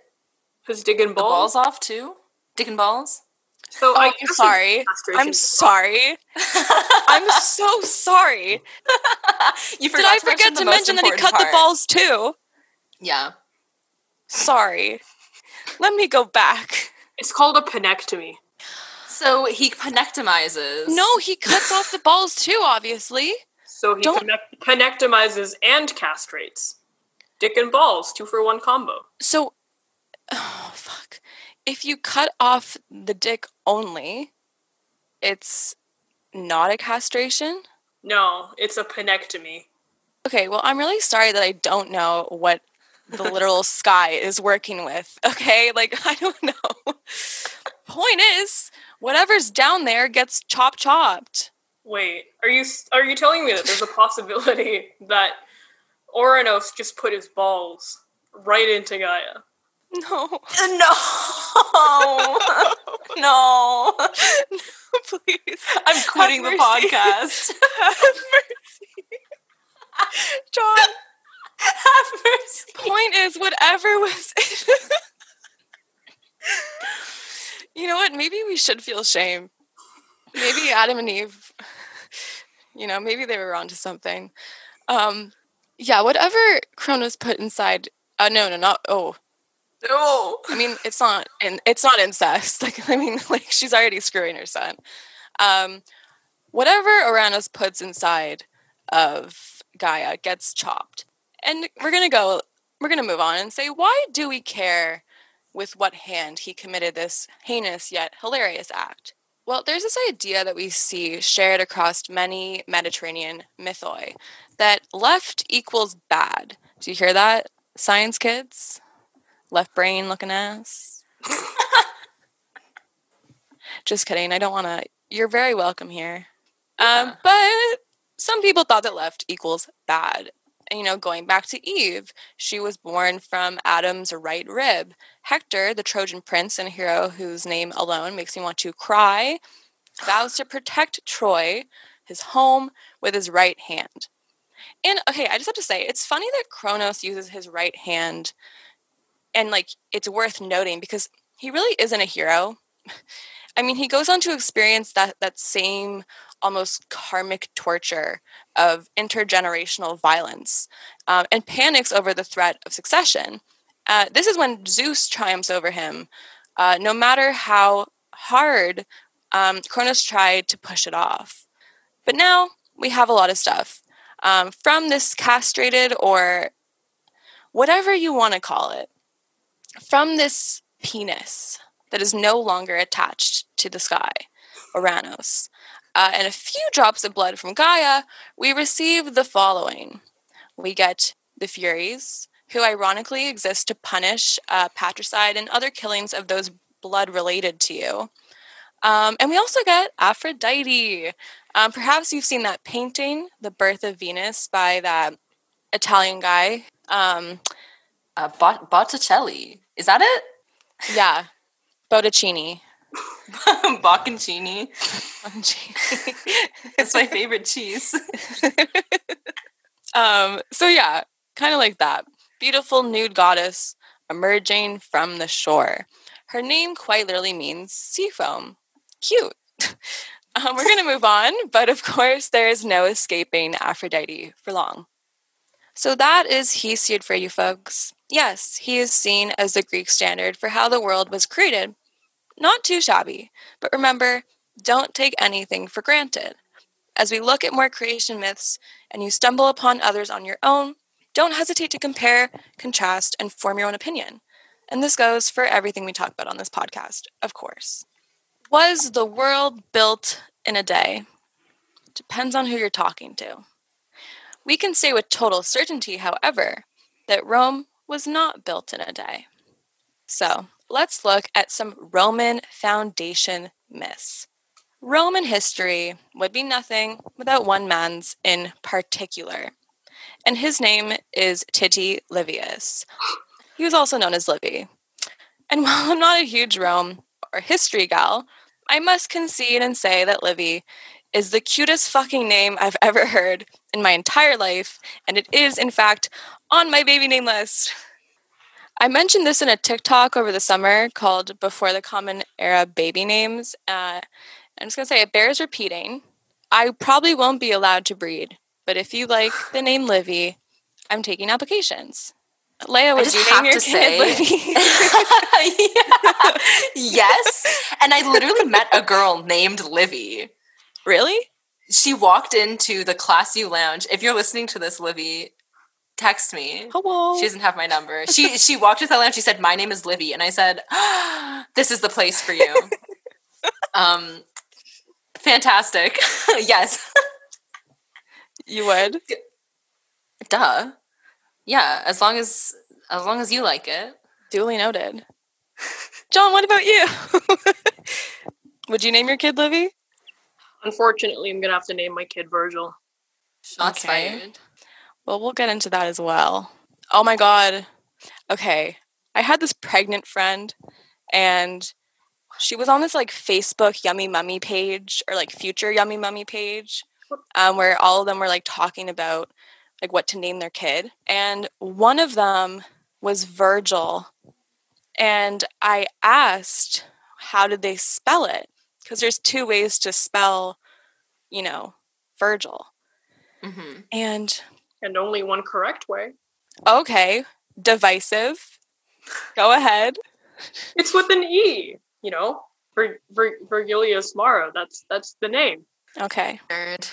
His dick and balls? balls off too? Dick and balls? So Oh, I I'm sorry. I'm sorry. I'm so sorry. you Did I forget to mention that he cut the balls too? Yeah. Sorry. Let me go back. It's called a penectomy. So he penectomizes. No, he cuts off the balls too, obviously. So he Don't- penectomizes and castrates. Dick and balls, two for one combo. So, oh, fuck. If you cut off the dick only, it's not a castration? No, it's a penectomy. Okay, well, I'm really sorry that I don't know what the literal sky is working with. Okay, like, I don't know. Point is, whatever's down there gets chop chopped. Wait, are you are you telling me that there's a possibility that Ouranos just put his balls right into Gaia? No, uh, No. no. No, please. I'm quitting the mercy. podcast. Have mercy. John, Have mercy. point is, whatever was. you know what? Maybe we should feel shame. Maybe Adam and Eve, you know, maybe they were onto something. Um, yeah, whatever Cronus put inside. Uh, no, no, not. Oh, No. I mean, it's not. And it's not incest. Like, I mean, like she's already screwing her son. Um, whatever Uranus puts inside of Gaia gets chopped. And we're gonna go. We're gonna move on and say, why do we care with what hand he committed this heinous yet hilarious act? Well, there's this idea that we see shared across many Mediterranean mythoi that left equals bad. Do you hear that, science kids? Left brain looking ass. Just kidding. I don't want to. You're very welcome here. Um, Yeah. but some people thought that left equals bad. You know, going back to Eve, she was born from Adam's right rib. Hector, the Trojan prince and hero whose name alone makes me want to cry, vows to protect Troy, his home, with his right hand. And okay, I just have to say, it's funny that Kronos uses his right hand, and like it's worth noting because he really isn't a hero. I mean, he goes on to experience that that same almost karmic torture of intergenerational violence um, and panics over the threat of succession. Uh, this is when Zeus triumphs over him, uh, no matter how hard um, Cronus tried to push it off. But now we have a lot of stuff um, from this castrated or whatever you want to call it, from this penis that is no longer attached to the sky, Ouranos, uh, and a few drops of blood from Gaia, we receive the following. We get the Furies, who ironically exist to punish uh, patricide and other killings of those blood related to you. Um, and we also get Aphrodite. Um, perhaps you've seen that painting, The Birth of Venus, by that Italian guy. Um, Uh, Bot- Botticelli. Is that it? yeah, Botticini. Bocconcini. It's my favorite cheese. um, so yeah, kind of like that. Beautiful nude goddess emerging from the shore. Her name quite literally means sea foam. Cute. um, we're gonna move on, but of course there is no escaping Aphrodite for long. So that is Hesiod for you folks. Yes, he is seen as the Greek standard for how the world was created. Not too shabby, but remember, don't take anything for granted. As we look at more creation myths and you stumble upon others on your own, don't hesitate to compare, contrast, and form your own opinion. And this goes for everything we talk about on this podcast, of course. Was the world built in a day? depends on who you're talking to. We can say with total certainty, however, that Rome was not built in a day. So let's look at some Roman foundation myths. Roman history would be nothing without one man's in particular, and his name is Titi Livius. He was also known as Livy. And while I'm not a huge Rome or history gal, I must concede and say that Livy is the cutest fucking name I've ever heard in my entire life, and it is, in fact, on my baby name list. I mentioned this in a TikTok over the summer called Before the Common Era Baby Names. Uh, I'm just going to say it bears repeating. I probably won't be allowed to breed, but if you like the name Livy, I'm taking applications. Leah, would you name your kid say, yes. And I literally met a girl named Livy. Really? She walked into the Class U lounge. If you're listening to this, Livy, text me. Hello. She doesn't have my number. She she walked into the lounge. She said, "My name is Livy," and I said, oh, "This is the place for you." um, fantastic. yes. You would. Duh. Yeah, as long as as long as you like it. Duly noted. John, what about you? would you name your kid Livy? Unfortunately, I'm gonna have to name my kid Virgil. Shots okay. fired. Well, we'll get into that as well. Oh my god. Okay. I had this pregnant friend and she was on this like Facebook Yummy Mummy page or like future Yummy Mummy page um, where all of them were like talking about like what to name their kid. And one of them was Virgil. And I asked, how did they spell it? Because there's two ways to spell, you know, Virgil. Mm-hmm. And and only one correct way. Okay, divisive. Go ahead. It's with an E. You know, Vir- Vir- Vergilius Maro. That's that's the name. Okay. Nerd.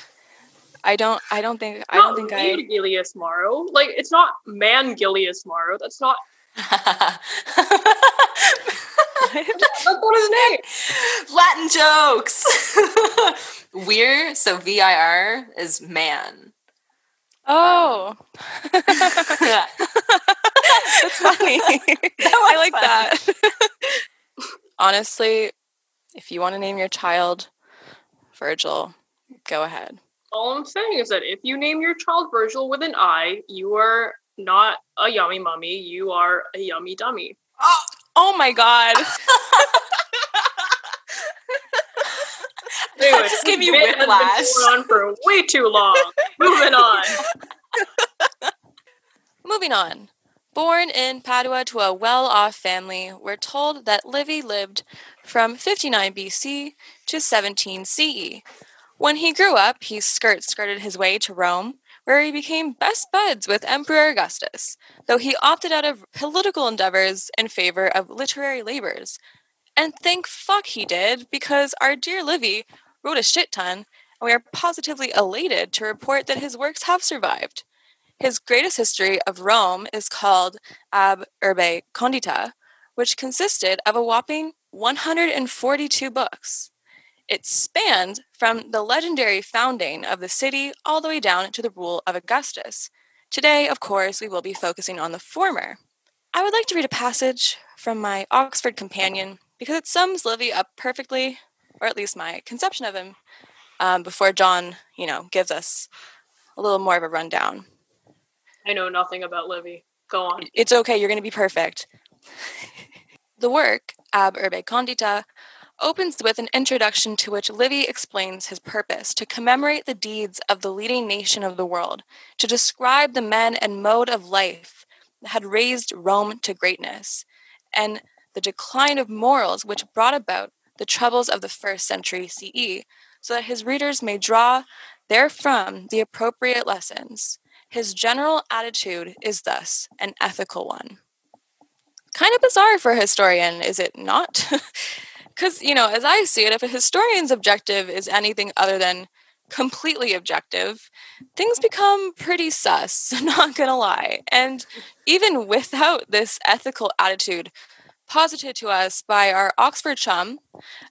I don't. I don't think. I don't think I. Gilius Maro. Like it's not Mangilius Maro. That's not. That's not his name. Latin jokes. Weir. So V I R is man. Oh. Um. That's funny. I like fun. that. Honestly, if you want to name your child Virgil, go ahead. All I'm saying is that if you name your child Virgil with an I, you are not a yummy mummy, you are a yummy dummy. Oh, oh my god. Anyway, just gave me whiplash. on for way too long. Moving on. Moving on. Born in Padua to a well off family, we're told that Livy lived from 59 BC to 17 CE. When he grew up, he skirt skirted his way to Rome, where he became best buds with Emperor Augustus, though he opted out of political endeavors in favor of literary labors. And thank fuck he did, because our dear Livy wrote a shit ton, and we are positively elated to report that his works have survived. His greatest history of Rome is called Ab Urbe Condita, which consisted of a whopping 142 books. It spanned from the legendary founding of the city all the way down to the rule of Augustus. Today, of course, we will be focusing on the former. I would like to read a passage from my Oxford companion because it sums Livy up perfectly, or at least my conception of him, um, before John, you know, gives us a little more of a rundown. I know nothing about Livy. Go on. It's okay. You're going to be perfect. the work, Ab Urbe Condita, opens with an introduction to which Livy explains his purpose to commemorate the deeds of the leading nation of the world, to describe the men and mode of life that had raised Rome to greatness, and the decline of morals which brought about the troubles of the first century CE, so that his readers may draw therefrom the appropriate lessons. His general attitude is thus an ethical one. Kind of bizarre for a historian, is it not? Because, you know, as I see it, if a historian's objective is anything other than completely objective, things become pretty sus, not gonna lie. And even without this ethical attitude, posited to us by our Oxford chum.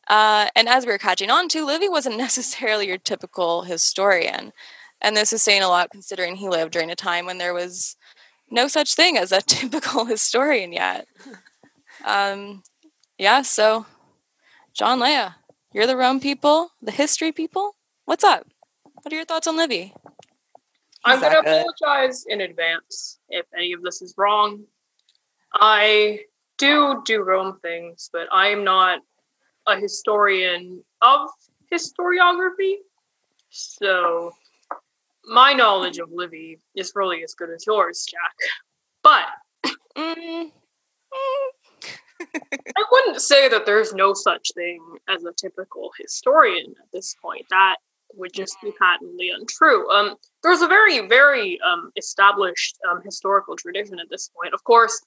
Uh, and as we were catching on to, Livy wasn't necessarily your typical historian. And this is saying a lot considering he lived during a time when there was no such thing as a typical historian yet. Um, yeah, so John Leah, you're the Rome people, the history people. What's up? What are your thoughts on Livy? I'm going to apologize in advance if any of this is wrong. I do do Rome things, but I am not a historian of historiography. So my knowledge of Livy is really as good as yours, Jac. But mm, I wouldn't say that there's no such thing as a typical historian at this point. That would just be patently untrue. Um, there's a very, very um, established um, historical tradition at this point. Of course,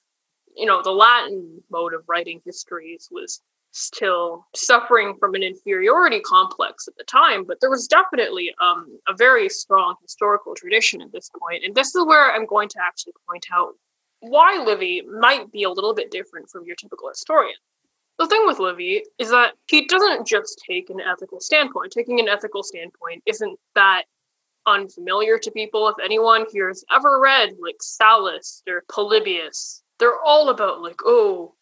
you know, the Latin mode of writing histories was still suffering from an inferiority complex at the time, but there was definitely um, a very strong historical tradition at this point. And this is where I'm going to actually point out why Livy might be a little bit different from your typical historian. The thing with Livy is that he doesn't just take an ethical standpoint. Taking an ethical standpoint isn't that unfamiliar to people. If anyone here has ever read like Sallust or Polybius, they're all about like, oh,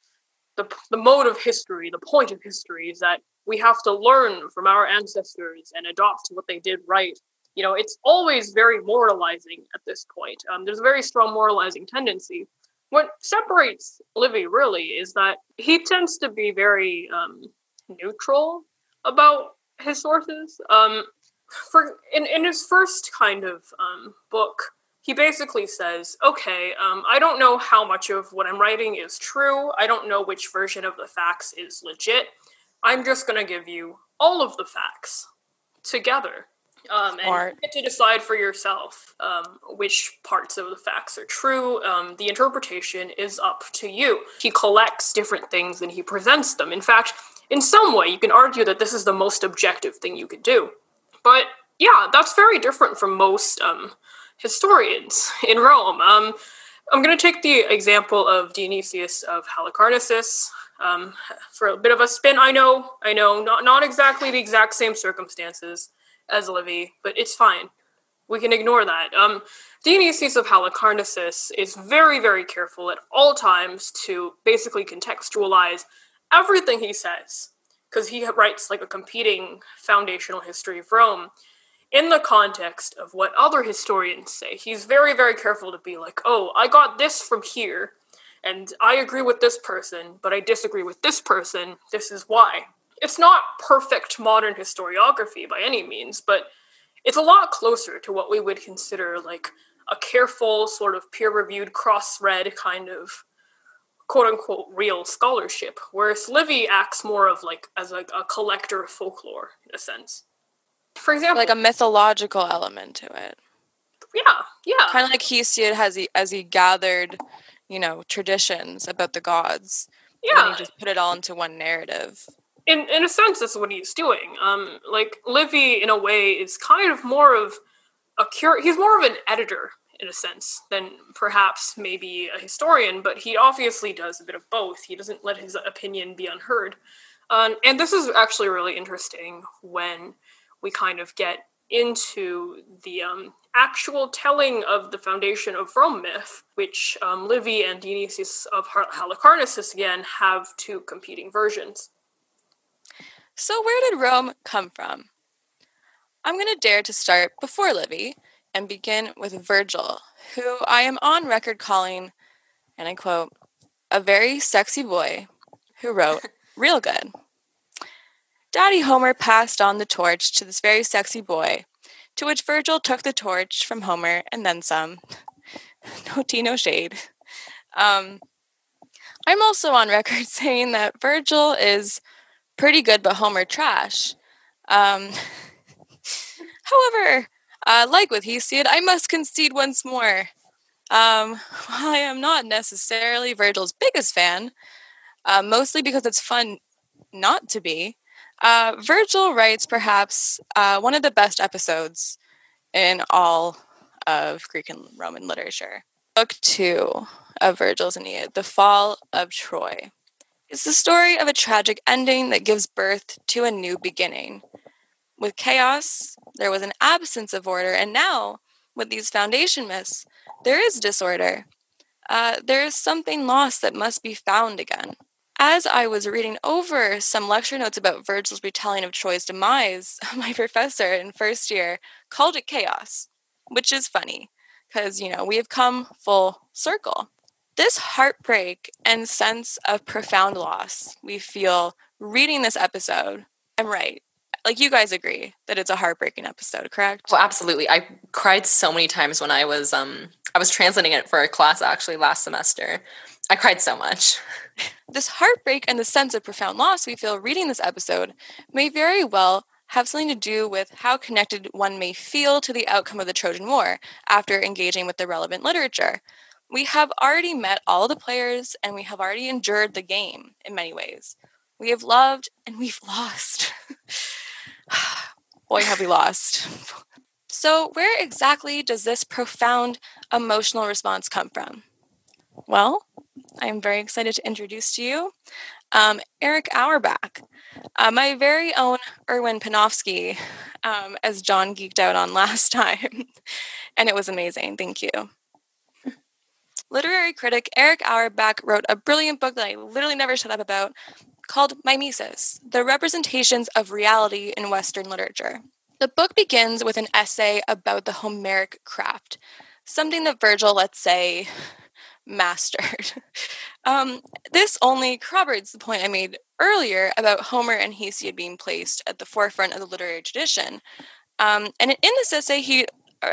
the, the mode of history, the point of history is that we have to learn from our ancestors and adopt what they did right. You know, it's always very moralizing at this point. Um, there's a very strong moralizing tendency. What separates Livy really is that he tends to be very um, neutral about his sources. Um, for in, in his first kind of um, book, he basically says, okay, um, I don't know how much of what I'm writing is true. I don't know which version of the facts is legit. I'm just going to give you all of the facts together. Um, and you get to decide for yourself um, which parts of the facts are true. Um, the interpretation is up to you. He collects different things and he presents them. In fact, in some way, you can argue that this is the most objective thing you could do. But yeah, that's very different from most um, historians in Rome. Um, I'm going to take the example of Dionysius of Halicarnassus. Um, for a bit of a spin, I know, I know, not not exactly the exact same circumstances as Livy, but it's fine. We can ignore that. Um, Dionysius of Halicarnassus is very, very careful at all times to basically contextualize everything he says, because he writes like a competing foundational history of Rome in the context of what other historians say. He's very, very careful to be like, oh, I got this from here, and I agree with this person, but I disagree with this person. This is why. It's not perfect modern historiography by any means, but it's a lot closer to what we would consider like a careful, sort of peer reviewed, cross read kind of quote unquote real scholarship, whereas Livy acts more of like as like a collector of folklore in a sense. For example, like a mythological element to it. Yeah, yeah. Kind of like Hesiod has he as he gathered, you know, traditions about the gods. Yeah. he just put it all into one narrative. In in a sense, that's what he's doing. Um, like Livy, in a way, is kind of more of a cure. He's more of an editor in a sense than perhaps maybe a historian, but he obviously does a bit of both. He doesn't let his opinion be unheard. Um, and this is actually really interesting when we kind of get into the um, actual telling of the foundation of Rome myth, which um, Livy and Dionysius of Halicarnassus again have two competing versions. So, where did Rome come from? I'm going to dare to start before Livy and begin with Virgil, who I am on record calling, and I quote, a very sexy boy who wrote real good. Daddy Homer passed on the torch to this very sexy boy, to which Virgil took the torch from Homer and then some. no tea, no shade. Um, I'm also on record saying that Virgil is pretty good, but Homer trash. Um, however, uh, like with Hesiod, I must concede once more. Um, while I am not necessarily Virgil's biggest fan, uh, mostly because it's fun not to be, uh, Virgil writes perhaps uh, one of the best episodes in all of Greek and Roman literature. Book two of Virgil's Aeneid, The Fall of Troy. It's the story of a tragic ending that gives birth to a new beginning. With chaos, there was an absence of order, and now, with these foundation myths, there is disorder. Uh, there is something lost that must be found again. As I was reading over some lecture notes about Virgil's retelling of Troy's demise, my professor in first year called it chaos, which is funny because, you know, we have come full circle. This heartbreak and sense of profound loss we feel reading this episode, I'm right. Like you guys agree that it's a heartbreaking episode, correct? Well, absolutely. I cried so many times when I was um I was translating it for a class actually last semester. I cried so much. This heartbreak and the sense of profound loss we feel reading this episode may very well have something to do with how connected one may feel to the outcome of the Trojan War after engaging with the relevant literature we have already met all the players and we have already endured the game in many ways. We have loved and we've lost. Boy, have we lost. So, where exactly does this profound emotional response come from? Well, I'm very excited to introduce to you um, Erich Auerbach, uh, my very own Erwin Panofsky, um, as John geeked out on last time. and it was amazing. Thank you. Literary critic Erich Auerbach wrote a brilliant book that I literally never shut up about called Mimesis The Representations of Reality in Western Literature. The book begins with an essay about the Homeric craft, something that Virgil, let's say, mastered. um, this only corroborates the point I made earlier about Homer and Hesiod being placed at the forefront of the literary tradition. Um, and in this essay, he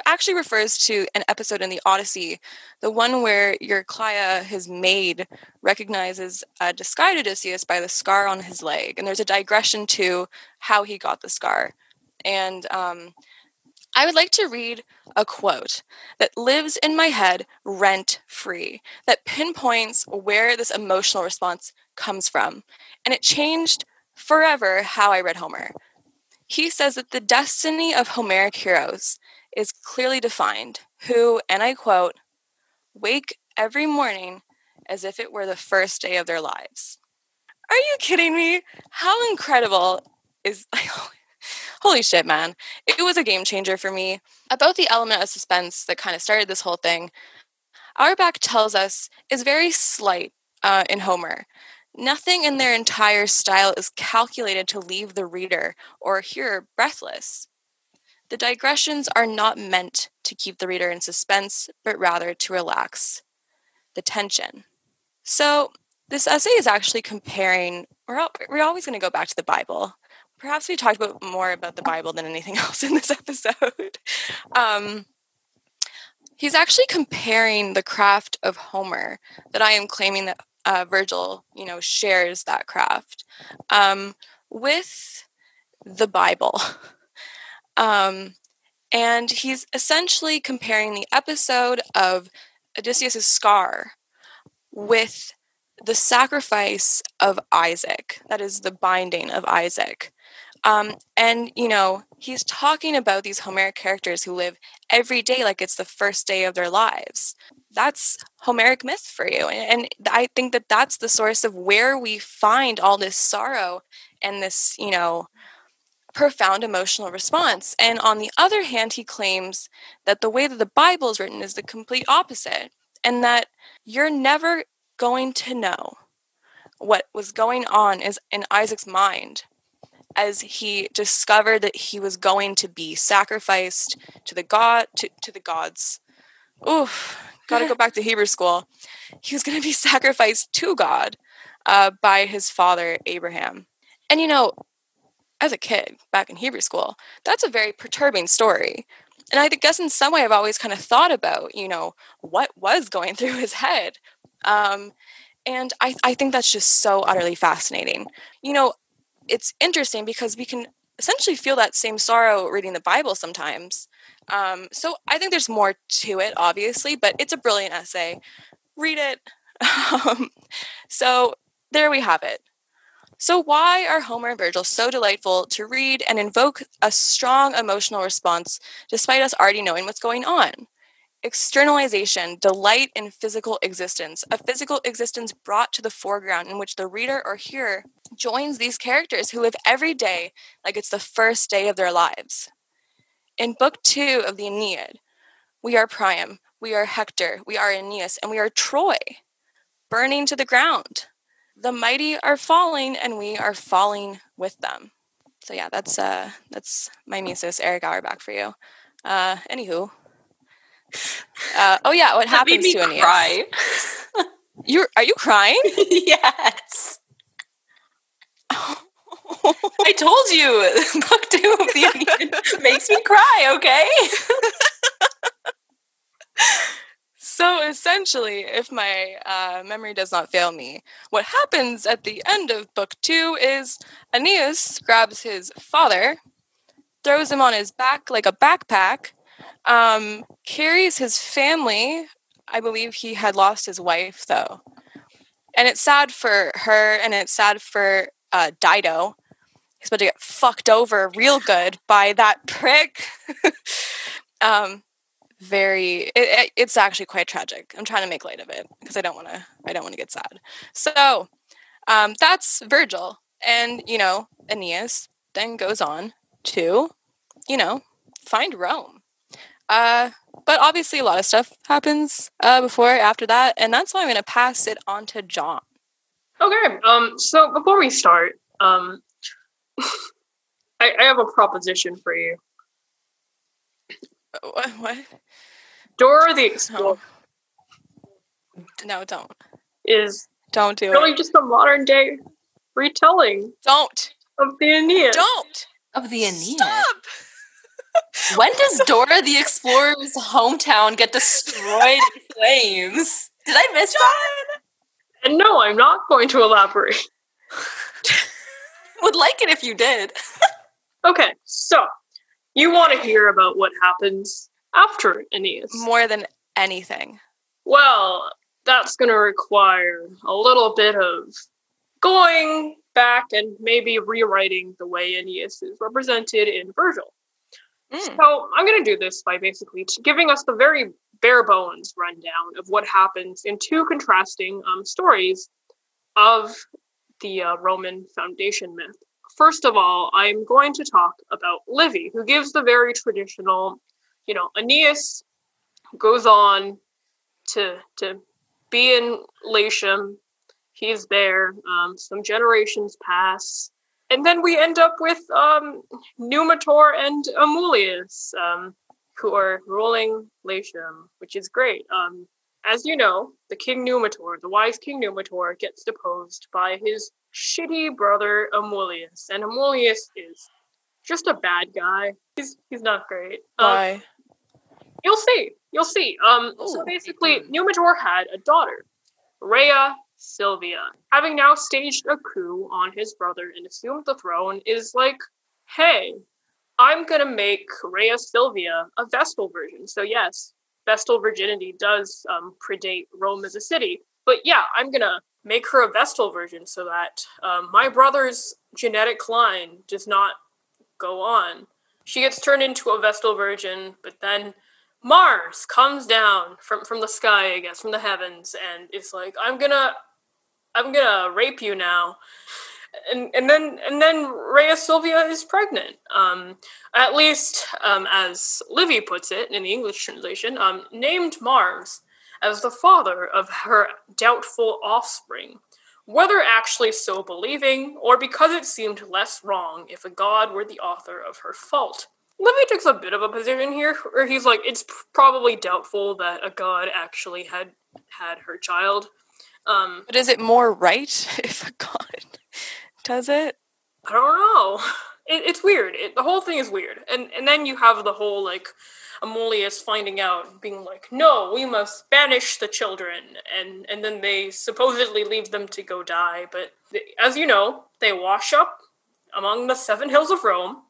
actually refers to an episode in the Odyssey, the one where Eurycleia, his maid, recognizes a disguised Odysseus by the scar on his leg. And there's a digression to how he got the scar. And um, I would like to read a quote that lives in my head rent free, that pinpoints where this emotional response comes from. And it changed forever how I read Homer. He says that the destiny of Homeric heroes is clearly defined, who, and I quote, wake every morning as if it were the first day of their lives. Are you kidding me? How incredible is holy shit, man. It was a game changer for me. About the element of suspense that kind of started this whole thing, Auerbach tells us is very slight uh, in Homer. Nothing in their entire style is calculated to leave the reader or hearer breathless. The digressions are not meant to keep the reader in suspense, but rather to relax the tension. So, this essay is actually comparing, we're, all, we're always going to go back to the Bible. Perhaps we talked about more about the Bible than anything else in this episode. um, he's actually comparing the craft of Homer that I am claiming that uh, Virgil, you know, shares that craft um, with the Bible. Um, and he's essentially comparing the episode of Odysseus' scar with the sacrifice of Isaac, that is the binding of Isaac. Um, and, you know, he's talking about these Homeric characters who live every day like it's the first day of their lives. That's Homeric myth for you. And, and I think that that's the source of where we find all this sorrow and this, you know, profound emotional response. And on the other hand, he claims that the way that the Bible is written is the complete opposite, and that you're never going to know what was going on is in Isaac's mind as he discovered that he was going to be sacrificed to the god to, to the gods. Oof, gotta go back to Hebrew school. He was going to be sacrificed to God uh, by his father Abraham. And you know, as a kid back in Hebrew school, that's a very perturbing story. And I guess in some way I've always kind of thought about, you know, what was going through his head. Um, and I, I think that's just so utterly fascinating. You know, it's interesting because we can essentially feel that same sorrow reading the Bible sometimes. Um, so I think there's more to it, obviously, but it's a brilliant essay. Read it. Um, so there we have it. So, why are Homer and Virgil so delightful to read and invoke a strong emotional response despite us already knowing what's going on? Externalization, delight in physical existence, a physical existence brought to the foreground in which the reader or hearer joins these characters who live every day like it's the first day of their lives. In Book Two of the Aeneid, we are Priam, we are Hector, we are Aeneas, and we are Troy, burning to the ground. The mighty are falling, and we are falling with them. So yeah, that's uh that's my Muses, Erich Auerbach for you. Uh anywho. Uh, oh yeah, what happens to Aeneas? cry. You're are you crying? yes. I told you, book two of the Aeneid makes me cry. Okay. So essentially, if my uh, memory does not fail me, what happens at the end of book two is Aeneas grabs his father, throws him on his back like a backpack, um, carries his family. I believe he had lost his wife, though. And it's sad for her, and it's sad for uh, Dido. He's about to get fucked over real good by that prick. um, very it, it- it's actually quite tragic i'm trying to make light of it because i don't want to i don't want to get sad so um, that's virgil and you know aeneas then goes on to you know find rome uh, but obviously a lot of stuff happens uh, before after that and that's why i'm going to pass it on to john Okay. Um. So before we start, um, I, I have a proposition for you. what, what? Dora the Explorer no don't is don't do really it just a modern day retelling don't of the Aeneid. don't Of the Aeneid. stop When does Dora the Explorer's hometown get destroyed in flames? Did I miss that? And no, I'm not going to elaborate. Would like it if you did. Okay, so you want to hear about what happens after Aeneas? more than anything Well, that's going to require a little bit of going back and maybe rewriting the way Aeneas is represented in Virgil. Mm. So I'm going to do this by basically giving us the very bare bones rundown of what happens in two contrasting um, stories of the uh, Roman foundation myth. First of all, I'm going to talk about Livy, who gives the very traditional, you know, Aeneas goes on to to be in Latium. He's there. Um, some generations pass, and then we end up with um, Numitor and Amulius, um, who are ruling Latium, which is great. Um, as you know, the King Numitor, the wise King Numitor, gets deposed by his shitty brother Amulius, and Amulius is just a bad guy. He's he's not great. Um, Why? You'll see. You'll see. Um, so basically, Numitor had a daughter, Rhea Silvia. Having now staged a coup on his brother and assumed the throne, is like, hey, I'm gonna make Rhea Sylvia a Vestal virgin. So yes, Vestal virginity does um, predate Rome as a city, but yeah, I'm gonna make her a Vestal virgin so that um, my brother's genetic line does not go on. She gets turned into a Vestal virgin, but then Mars comes down from from the sky, I guess, from the heavens, and it's like, "I'm gonna, I'm gonna rape you now," and and then and then Rhea Silvia is pregnant. Um, at least, um, as Livy puts it in the English translation, um, named Mars as the father of her doubtful offspring. Whether actually so believing, or because it seemed less wrong if a god were the author of her fault. Livy takes a bit of a position here where he's like, it's probably doubtful that a god actually had had her child. Um, But is it more right if a god does it? I don't know. It, it's weird. It, the whole thing is weird. And and then you have the whole like Amulius finding out, being like, "No, we must banish the children," and and then they supposedly leave them to go die. But they, as you know, they wash up among the seven hills of Rome.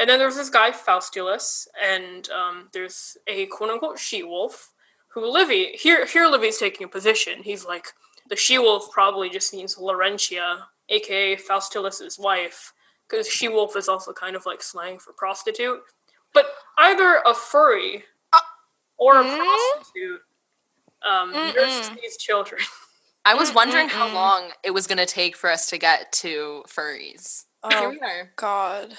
And then there's this guy Faustulus, and um, there's a quote unquote she wolf who Livy here here Livy's taking a position. He's like the she wolf probably just means Laurentia, aka Faustulus's wife, because she wolf is also kind of like slang for prostitute. But either a furry or a Hmm? prostitute um, Mm-mm. nurses these children. I was wondering how Mm-mm-mm. long it was going to take for us to get to furries. Here Oh we are. God.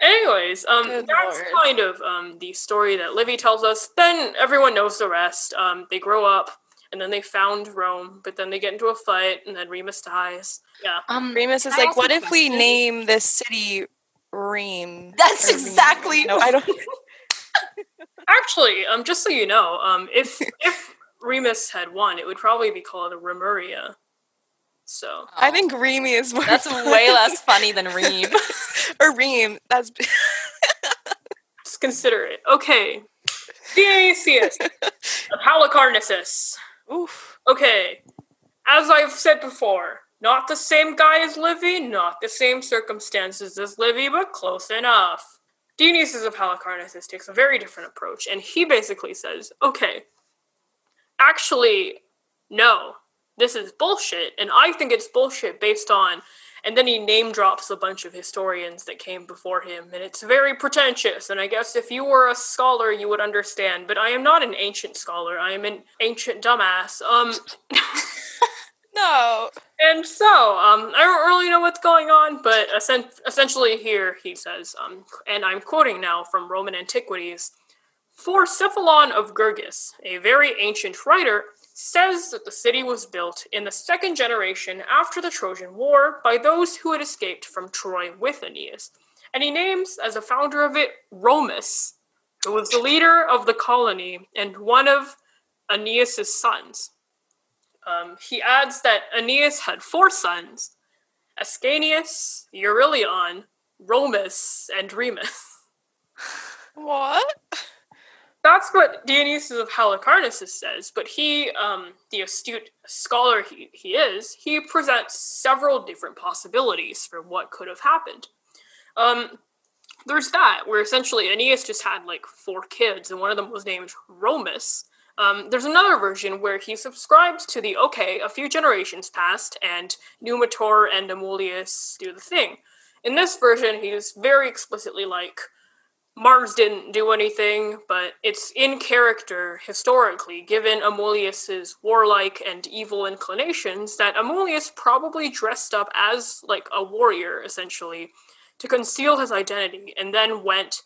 Anyways, um, Good that's lord. kind of um, the story that Livy tells us. Then everyone knows the rest. Um, they grow up, and then they found Rome, but then they get into a fight, and then Remus dies. Yeah. Um, Remus is I like, what if we question? name this city Reem? That's Or Reem? exactly- No, I don't. Actually, um, just so you know, um, if if Remus had won, it would probably be called Remuria. So I oh. think Reemy is more. that's way less funny than Reem. or Reem. That's. just consider it. Okay. Dionysius of Halicarnassus. Oof. Okay, as I've said before, not the same guy as Livy, not the same circumstances as Livy, but close enough. Dionysius of Halicarnassus takes a very different approach, and he basically says, okay, actually, no, this is bullshit, and I think it's bullshit based on. And then he name drops a bunch of historians that came before him, and it's very pretentious. And I guess if you were a scholar, you would understand. But I am not an ancient scholar. I am an ancient dumbass. Um, No. and so, um, I don't really know what's going on, but essen- essentially here he says, um, and I'm quoting now from Roman Antiquities, for Cephalon of Gergis, a very ancient writer, says that the city was built in the second generation after the Trojan War by those who had escaped from Troy with Aeneas. And he names as a founder of it Romus, who was the leader of the colony and one of Aeneas's sons. Um, he adds that Aeneas had four sons Ascanius, Euryleon, Romus, and Remus. What? That's what Dionysius of Halicarnassus says, but he, um, the astute scholar he, he is, he presents several different possibilities for what could have happened. Um, there's that, where essentially Aeneas just had like four kids, and one of them was named Romus. Um, there's another version where he subscribes to the okay, a few generations passed, and Numitor and Amulius do the thing. In this version, he's very explicitly like, Mars didn't do anything, but it's in character historically, given Amulius's warlike and evil inclinations, that Amulius probably dressed up as like a warrior, essentially, to conceal his identity, and then went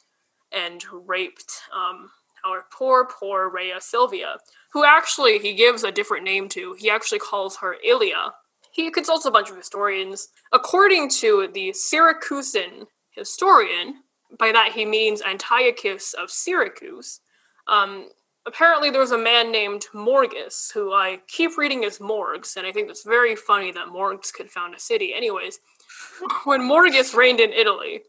and raped um, our poor, poor Rhea Silvia, who actually he gives a different name to. He actually calls her Ilia. He consults a bunch of historians. According to the Syracusan historian, by that he means Antiochus of Syracuse. Um, apparently, there was a man named Morgus who I keep reading as Morgs, and I think it's very funny that Morgs could found a city. Anyways, when Morgus reigned in Italy,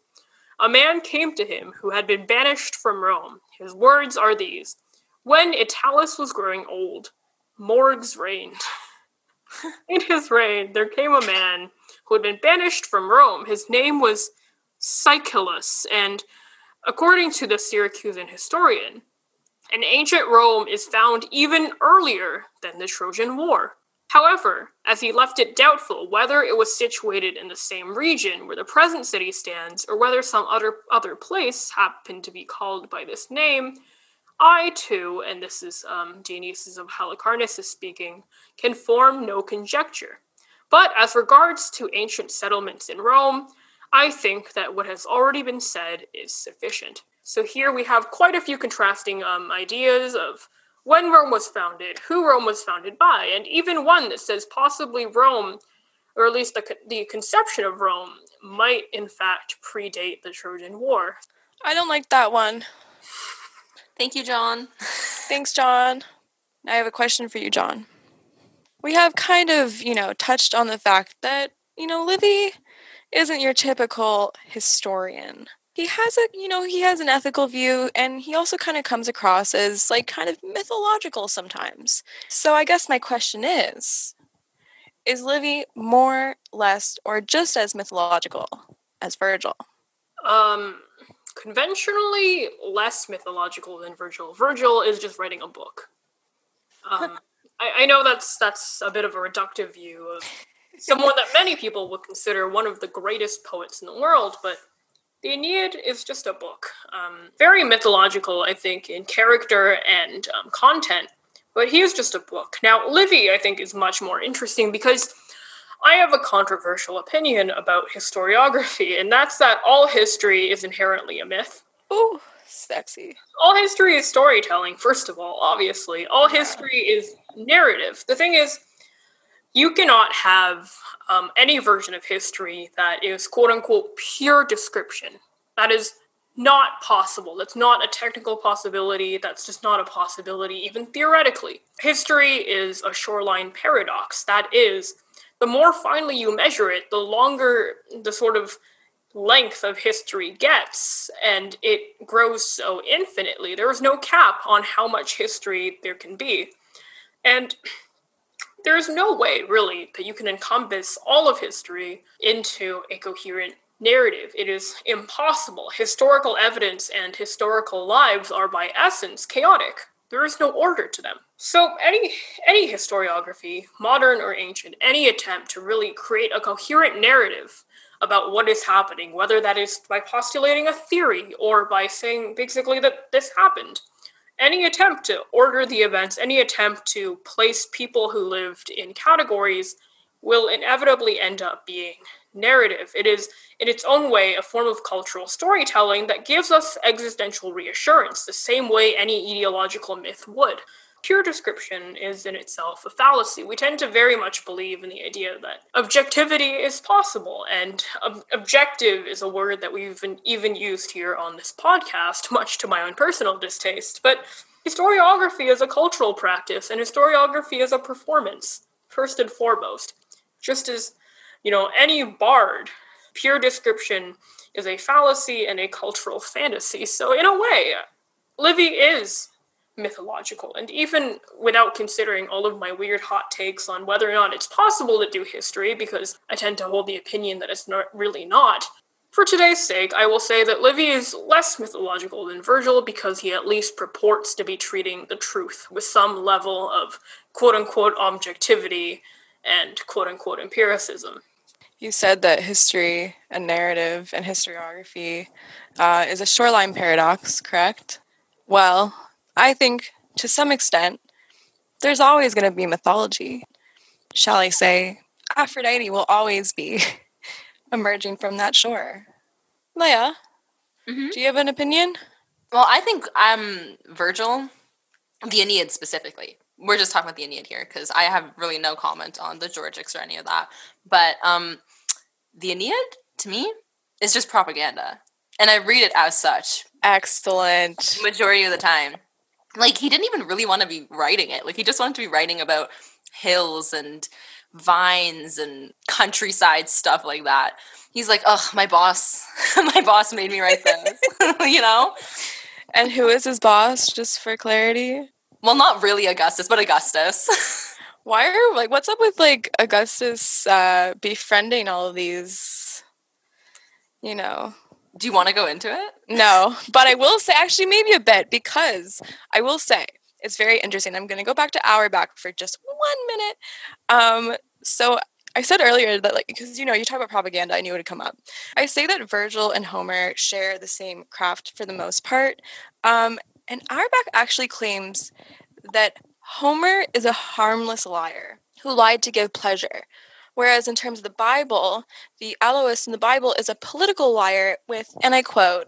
a man came to him who had been banished from Rome. His words are these When Italus was growing old, Morgs reigned. in his reign, there came a man who had been banished from Rome. His name was Siculus, and according to the Syracusan historian, an ancient Rome is found even earlier than the Trojan War. However, as he left it doubtful whether it was situated in the same region where the present city stands, or whether some other other place happened to be called by this name, I too, and this is um, of Halicarnassus speaking, can form no conjecture. But as regards to ancient settlements in Rome, I think that what has already been said is sufficient. So here we have quite a few contrasting um, ideas of when Rome was founded, who Rome was founded by, and even one that says possibly Rome, or at least the, the conception of Rome, might in fact predate the Trojan War. I don't like that one. Thank you, John. Thanks, John. I have a question for you, John. We have kind of, you know, touched on the fact that, you know, Livy isn't your typical historian. He has a, you know, he has an ethical view and he also kind of comes across as like kind of mythological sometimes. So I guess my question is is Livy more, less, or just as mythological as Virgil? Um, conventionally less mythological than Virgil. Virgil is just writing a book. Um, I, I know that's that's a bit of a reductive view of someone that many people would consider one of the greatest poets in the world, but The Aeneid is just a book, um, very mythological, I think, in character and um, content, but he is just a book. Now, Livy, I think, is much more interesting because I have a controversial opinion about historiography, and that's that all history is inherently a myth. Ooh, sexy. All history is storytelling, first of all, obviously. All history is narrative. The thing is, you cannot have um, any version of history that is quote unquote pure description. That is not possible. That's not a technical possibility. That's just not a possibility, even theoretically. History is a shoreline paradox. That is, the more finely you measure it, the longer the sort of length of history gets, and it grows so infinitely. There is no cap on how much history there can be. And there's no way, really, that you can encompass all of history into a coherent narrative. It is impossible. Historical evidence and historical lives are, by essence, chaotic. There is no order to them. So, any any historiography, modern or ancient, any attempt to really create a coherent narrative about what is happening, whether that is by postulating a theory or by saying basically that this happened, any attempt to order the events, any attempt to place people who lived in categories will inevitably end up being narrative. It is, in its own way, a form of cultural storytelling that gives us existential reassurance, the same way any ideological myth would. Pure description is in itself a fallacy. We tend to very much believe in the idea that objectivity is possible, and ob- objective is a word that we've even used here on this podcast, much to my own personal distaste. But historiography is a cultural practice, and historiography is a performance, first and foremost. Just as, you know, any bard, pure description is a fallacy and a cultural fantasy. So, in a way, Livy is mythological. And even without considering all of my weird hot takes on whether or not it's possible to do history, because I tend to hold the opinion that it's not really not, for today's sake, I will say that Livy is less mythological than Virgil because he at least purports to be treating the truth with some level of quote unquote objectivity and quote unquote empiricism. You said that history and narrative and historiography uh, is a shoreline paradox, correct? Well, I think to some extent, there's always going to be mythology. Shall I say, Aphrodite will always be emerging from that shore. Leah, mm-hmm. do you have an opinion? Well, I think um, Virgil, the Aeneid specifically. We're just talking about the Aeneid here because I have really no comment on the Georgics or any of that. But um, the Aeneid, to me, is just propaganda. And I read it as such. Excellent. Majority of the time like he didn't even really want to be writing it. Like he just wanted to be writing about hills and vines and countryside stuff like that. He's like, "Oh, my boss, my boss made me write this." you know? And who is his boss just for clarity? Well, not really Augustus, but Augustus. Why are like what's up with like Augustus uh befriending all of these you know, do you want to go into it? No, but I will say actually maybe a bit because I will say it's very interesting. I'm going to go back to Auerbach for just one minute. Um, so I said earlier that like because you know you talk about propaganda, I knew it would come up. I say that Virgil and Homer share the same craft for the most part, um, and Auerbach actually claims that Homer is a harmless liar who lied to give pleasure, Whereas in terms of the Bible, the Elohist in the Bible is a political liar with, and I quote,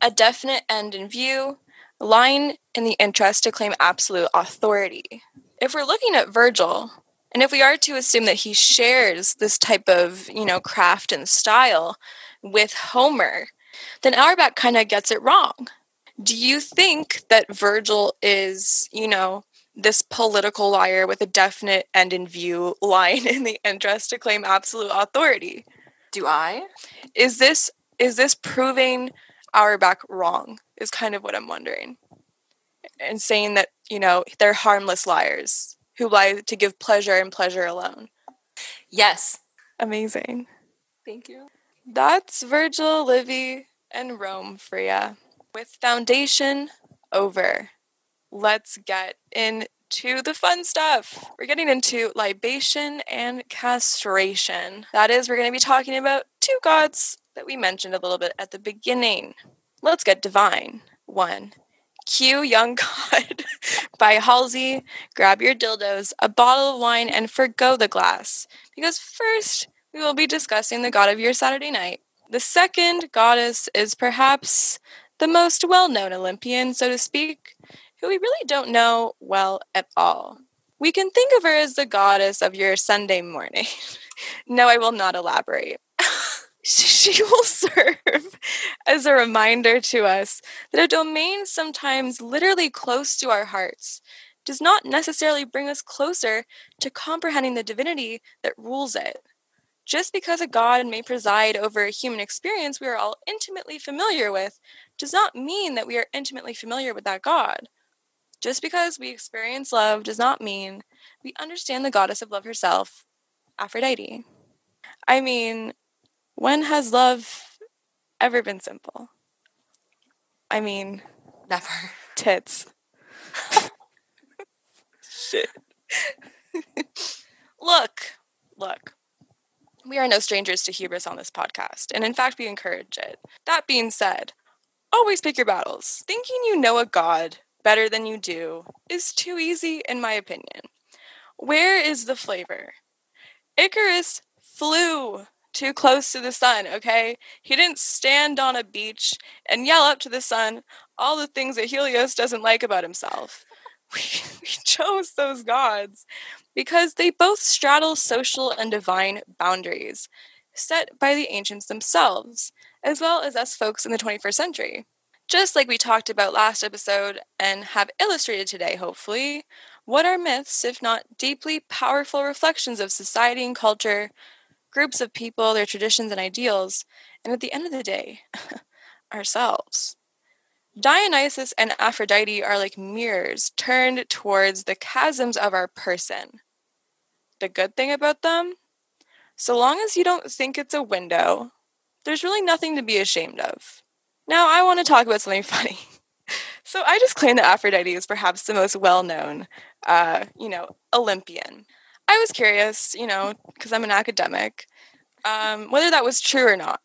a definite end in view, lying in the interest to claim absolute authority. If we're looking at Virgil, and if we are to assume that he shares this type of, you know, craft and style with Homer, then Auerbach kind of gets it wrong. Do you think that Virgil is, you know, this political liar with a definite end in view lying in the interest to claim absolute authority. Do I? Is this is this proving Auerbach wrong? Is kind of what I'm wondering. And saying that, you know, they're harmless liars who lie to give pleasure and pleasure alone. Yes. Amazing. Thank you. That's Virgil, Livy, and Rome for you. With foundation over let's get into the fun stuff. We're getting into libation and castration. That is, we're going to be talking about two gods that we mentioned a little bit at the beginning. Let's get divine. One, Cue Young God by Halsey. Grab your dildos, a bottle of wine, and forgo the glass. Because first, we will be discussing the god of your Saturday night. The second goddess is perhaps the most well known Olympian, so to speak, we really don't know well at all. We can think of her as the goddess of your Sunday morning. no, I will not elaborate. she will serve as a reminder to us that a domain sometimes literally close to our hearts does not necessarily bring us closer to comprehending the divinity that rules it. Just because a god may preside over a human experience we are all intimately familiar with does not mean that we are intimately familiar with that god. Just because we experience love does not mean we understand the goddess of love herself, Aphrodite. I mean, when has love ever been simple? I mean, Never. tits. Shit. look, look. We are no strangers to hubris on this podcast, and in fact, we encourage it. That being said, always pick your battles. Thinking you know a god better than you do is too easy, in my opinion. Where is the flavor? Icarus flew too close to the sun, okay? He didn't stand on a beach and yell up to the sun all the things that Helios doesn't like about himself. We, we chose those gods because they both straddle social and divine boundaries set by the ancients themselves, as well as us folks in the 21st century. Just like we talked about last episode and have illustrated today, hopefully, what are myths if not deeply powerful reflections of society and culture, groups of people, their traditions and ideals, and at the end of the day, ourselves? Dionysus and Aphrodite are like mirrors turned towards the chasms of our person. The good thing about them? So long as you don't think it's a window, there's really nothing to be ashamed of. Now, I want to talk about something funny. So I just claim that Aphrodite is perhaps the most well-known, uh, you know, Olympian. I was curious, you know, because I'm an academic, um, whether that was true or not.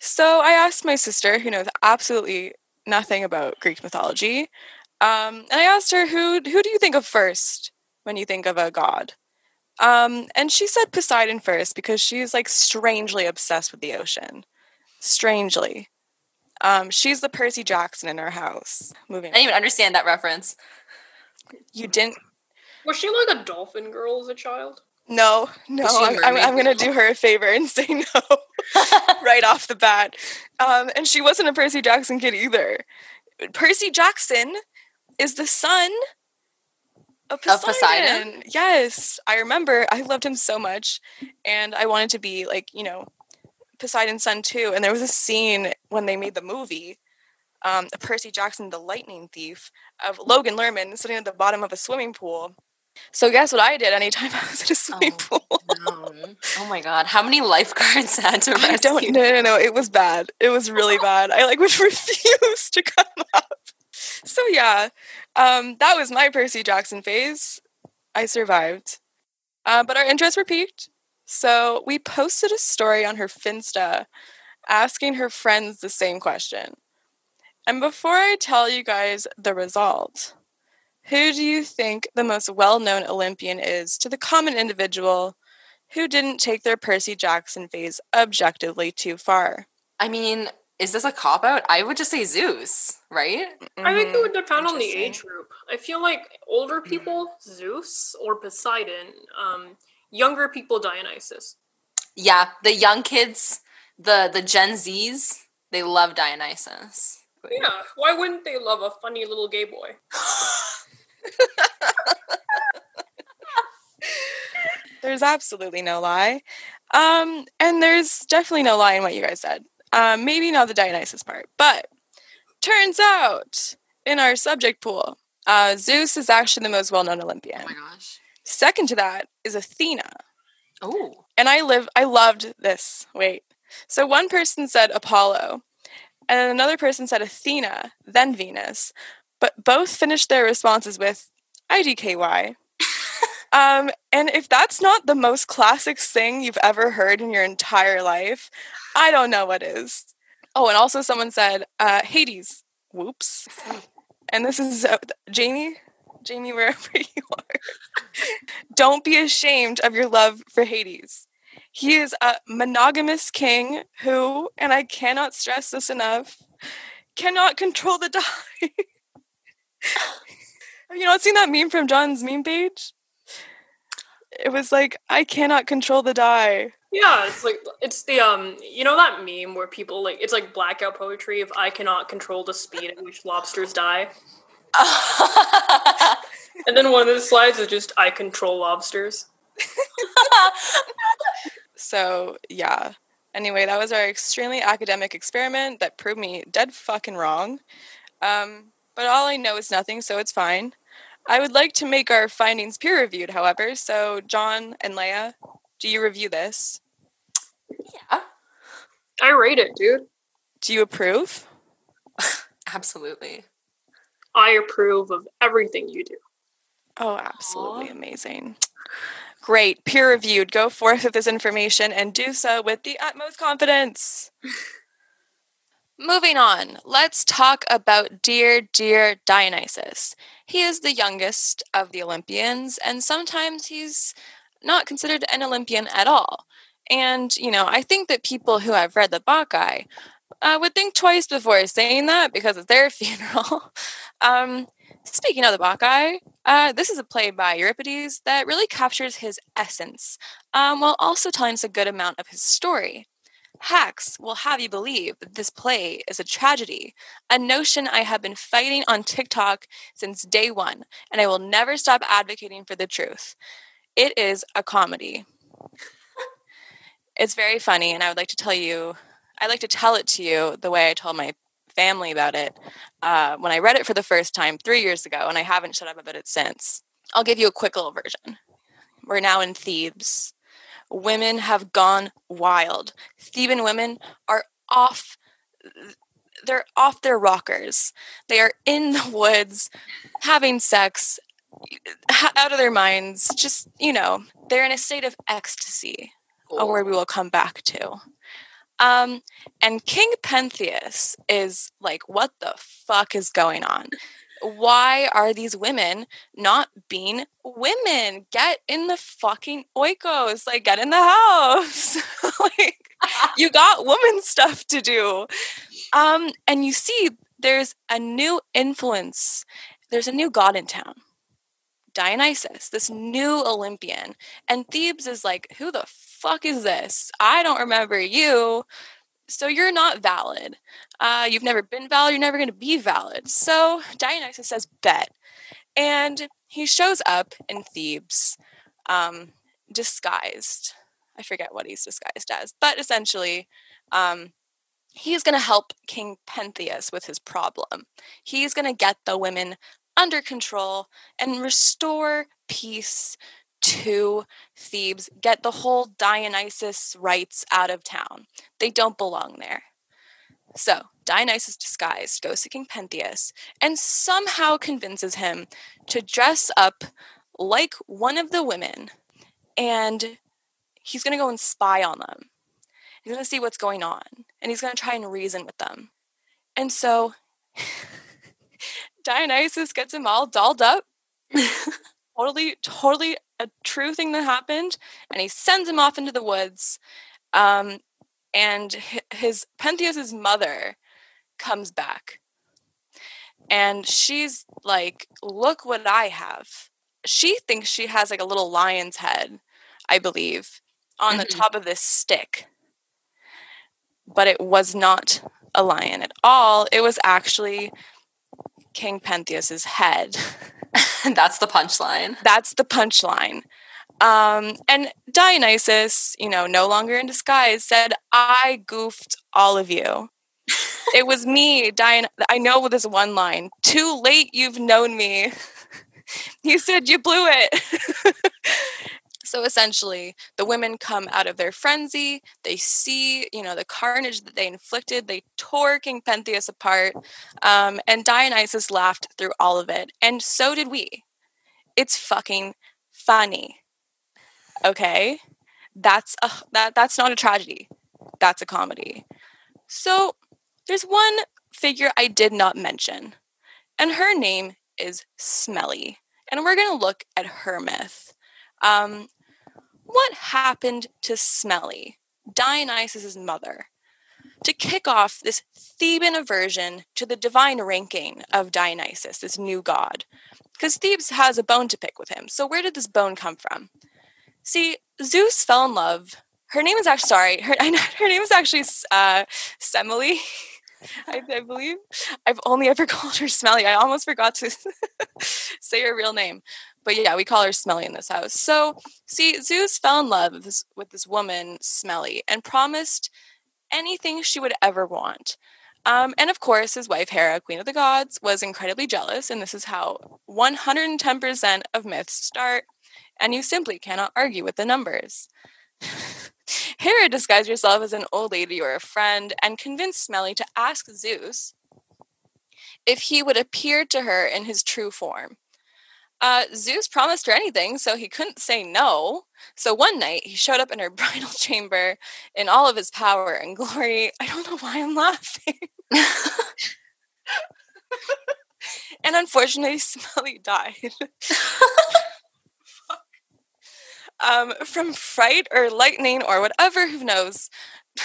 So I asked my sister, who knows absolutely nothing about Greek mythology, um, and I asked her, "Who who do you think of first when you think of a god?" Um, and she said Poseidon first because she's like strangely obsessed with the ocean. Strangely. Um, she's the Percy Jackson in our house. Moving. I didn't even understand that reference. You didn't? Was she like a dolphin girl as a child? No, no. Is she a I'm, I'm, I'm gonna do her a favor and say no right off the bat. Um, and she wasn't a Percy Jackson kid either. Percy Jackson is the son of Poseidon. Of Poseidon? Yes, I remember. I loved him so much, and I wanted to be like you know Poseidon's son too. And there was a scene when they made the movie. Um, Percy Jackson, the lightning thief, of Logan Lerman sitting at the bottom of a swimming pool. So guess what I did anytime I was in a swimming Oh, pool? No. Oh my god. How many lifeguards had to rescue? I don't no no no it was bad. It was really bad. I like would refuse to come up. So yeah, um, that was my Percy Jackson phase. I survived, uh, but our interests were piqued. So we posted a story on her Finsta, asking her friends the same question. And before I tell you guys the result, who do you think the most well-known Olympian is to the common individual who didn't take their Percy Jackson phase objectively too far. I mean, is this a cop out? I would just say Zeus, right? I think it Mhm. would depend on the age group. I feel like older people, Zeus or Poseidon. Um, younger people, Dionysus. Yeah, the young kids, the the Gen Zs, they love Dionysus. Yeah, why wouldn't they love a funny little gay boy? There's absolutely no lie. Um, and there's definitely no lie in what you guys said. Um, maybe not the Dionysus part, but turns out in our subject pool, uh, Zeus is actually the most well-known Olympian. Oh my gosh. Second to that is Athena. Oh. and I live I loved this. Wait. So one person said Apollo, and another person said Athena, then Venus, but both finished their responses with IDKY. Um, and if that's not the most classic thing you've ever heard in your entire life, I don't know what is. Oh, and also someone said, uh, Hades. Whoops. And this is uh, Jamie. Jamie, wherever you are, don't be ashamed of your love for Hades. He is a monogamous king who, and I cannot stress this enough, cannot control the die. Have you not seen that meme from John's meme page? It was like, I cannot control the die. Yeah, it's like it's the um you know that meme where people like it's like blackout poetry of I cannot control the speed at which lobsters die. and then one of the slides is just I control lobsters. so yeah. Anyway, that was our extremely academic experiment that proved me dead fucking wrong. Um, but all I know is nothing, so it's fine. I would like to make our findings peer reviewed, however. So, John and Leah, do you review this? Yeah. I rate it, dude. Do you approve? Absolutely. I approve of everything you do. Oh, absolutely Aww. amazing. Great. Peer reviewed. Go forth with this information and do so with the utmost confidence. Moving on, let's talk about dear, dear Dionysus. He is the youngest of the Olympians, and sometimes he's not considered an Olympian at all. And, you know, I think that people who have read the Bacchae uh, would think twice before saying that because it's their funeral. Um, speaking of the Bacchae, uh, this is a play by Euripides that really captures his essence um, while also telling us a good amount of his story. Hacks will have you believe that this play is a tragedy, a notion I have been fighting on TikTok since day one, and I will never stop advocating for the truth. It is a comedy. it's very funny, and I would like to tell you, I like to tell it to you the way I told my family about it uh, when I read it for the first time three years ago, and I haven't shut up about it since. I'll give you a quick little version. We're now in Thebes women have gone wild. Theban women are off they're off their rockers. They are in the woods having sex out of their minds. Just, you know, they're in a state of ecstasy, cool. a word we will come back to. Um, and King Pentheus is like, what the fuck is going on? why are these women not being women? Get in the fucking oikos, like get in the house. like you got woman stuff to do. Um, and you see there's a new influence. There's a new god in town. Dionysus, this new Olympian. And Thebes is like, who the fuck is this? I don't remember you so you're not valid. Uh, you've never been valid. You're never going to be valid. So Dionysus says, bet. And he shows up in Thebes, um, disguised. I forget what he's disguised as, but essentially, um, he's going to help King Pentheus with his problem. He's going to get the women under control and restore peace to Thebes, get the whole Dionysus rites out of town. They don't belong there. So, Dionysus disguised goes to King Pentheus and somehow convinces him to dress up like one of the women and he's going to go and spy on them. He's going to see what's going on and he's going to try and reason with them. And so Dionysus gets him all dolled up, totally, totally a true thing that happened, and he sends him off into the woods. Um, and his Pentheus's mother comes back, and she's like, "Look what I have." She thinks she has like a little lion's head, I believe, on mm-hmm. the top of this stick, but it was not a lion at all. It was actually King Pentheus's head. That's the punchline. That's the punchline. Um, and Dionysus, you know, no longer in disguise, said, I goofed all of you. it was me, Dion. I know this one line. Too late, you've known me. he said, You blew it. So essentially, the women come out of their frenzy. They see, you know, the carnage that they inflicted. They tore King Pentheus apart. Um, and Dionysus laughed through all of it. And so did we. It's fucking funny. Okay? That's a, that that's not a tragedy. That's a comedy. So, there's one figure I did not mention. And her name is Smelly. And we're to look at her myth. Um, what happened to Smelly, Dionysus' mother, to kick off this Theban aversion to the divine ranking of Dionysus, this new god? Because Thebes has a bone to pick with him. So, where did this bone come from? See, Zeus fell in love. Her name is actually, sorry, her, her name is actually uh, Semele. I, I, believe. I've only ever called her Smelly. I almost forgot to say her real name. But yeah, we call her Smelly in this house. So, see, Zeus fell in love with this, with this woman, Smelly, and promised anything she would ever want. Um, and of course, his wife Hera, Queen of the Gods, was incredibly jealous, and this is how 110% of myths start, and you simply cannot argue with the numbers. Hera disguised herself as an old lady or a friend and convinced Smelly to ask Zeus if he would appear to her in his true form. Uh, Zeus promised her anything, so he couldn't say no. So one night he showed up in her bridal chamber in all of his power and glory. I don't know why I'm laughing. and unfortunately, Smelly died. um, from fright or lightning or whatever, who knows.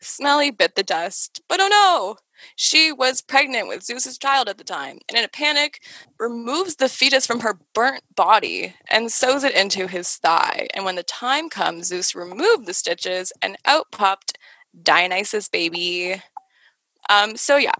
Smelly bit the dust, but oh no! She was pregnant with Zeus's child at the time, and in a panic, removes the fetus from her burnt body and sews it into his thigh. And when the time comes, Zeus removed the stitches, and out popped Dionysus' baby. Um, so yeah,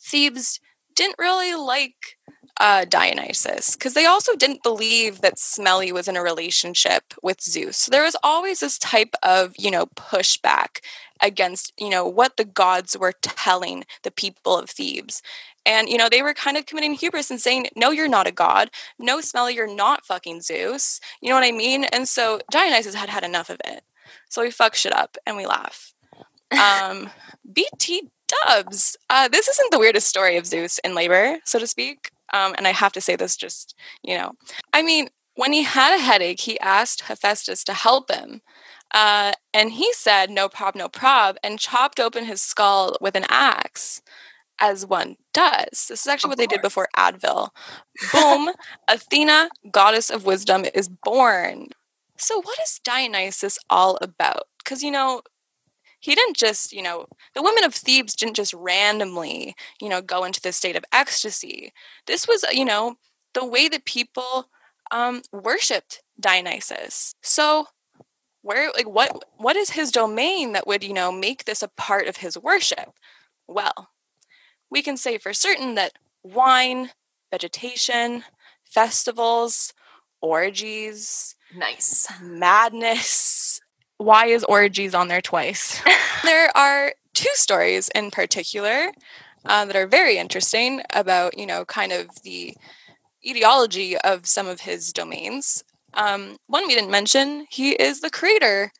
Thebes didn't really like uh, Dionysus because they also didn't believe that Smelly was in a relationship with Zeus. So there was always this type of, you know, pushback against, you know, what the gods were telling the people of Thebes. And, you know, they were kind of committing hubris and saying, no, you're not a god. No, Smelly, you're not fucking Zeus. You know what I mean? And so Dionysus had had enough of it. So we fuck shit up and we laugh. Um, BT dubs. Uh, this isn't the weirdest story of Zeus in labor, so to speak. Um, and I have to say this just, you know, I mean, when he had a headache, he asked Hephaestus to help him. Uh, and he said, no prob, no prob, and chopped open his skull with an axe, as one does. This is actually of what course. they did before Advil. Boom, Athena, goddess of wisdom, is born. So, what is Dionysus all about? Because, you know, he didn't just, you know, the women of Thebes didn't just randomly, you know, go into this state of ecstasy. This was, you know, the way that people um, worshipped Dionysus. So, where, like, what, what is his domain that would, you know, make this a part of his worship? Well, we can say for certain that wine, vegetation, festivals, orgies, nice madness, why is orgies on there twice? there are two stories in particular uh, that are very interesting about, you know, kind of the etiology of some of his domains. Um, one we didn't mention, he is the creator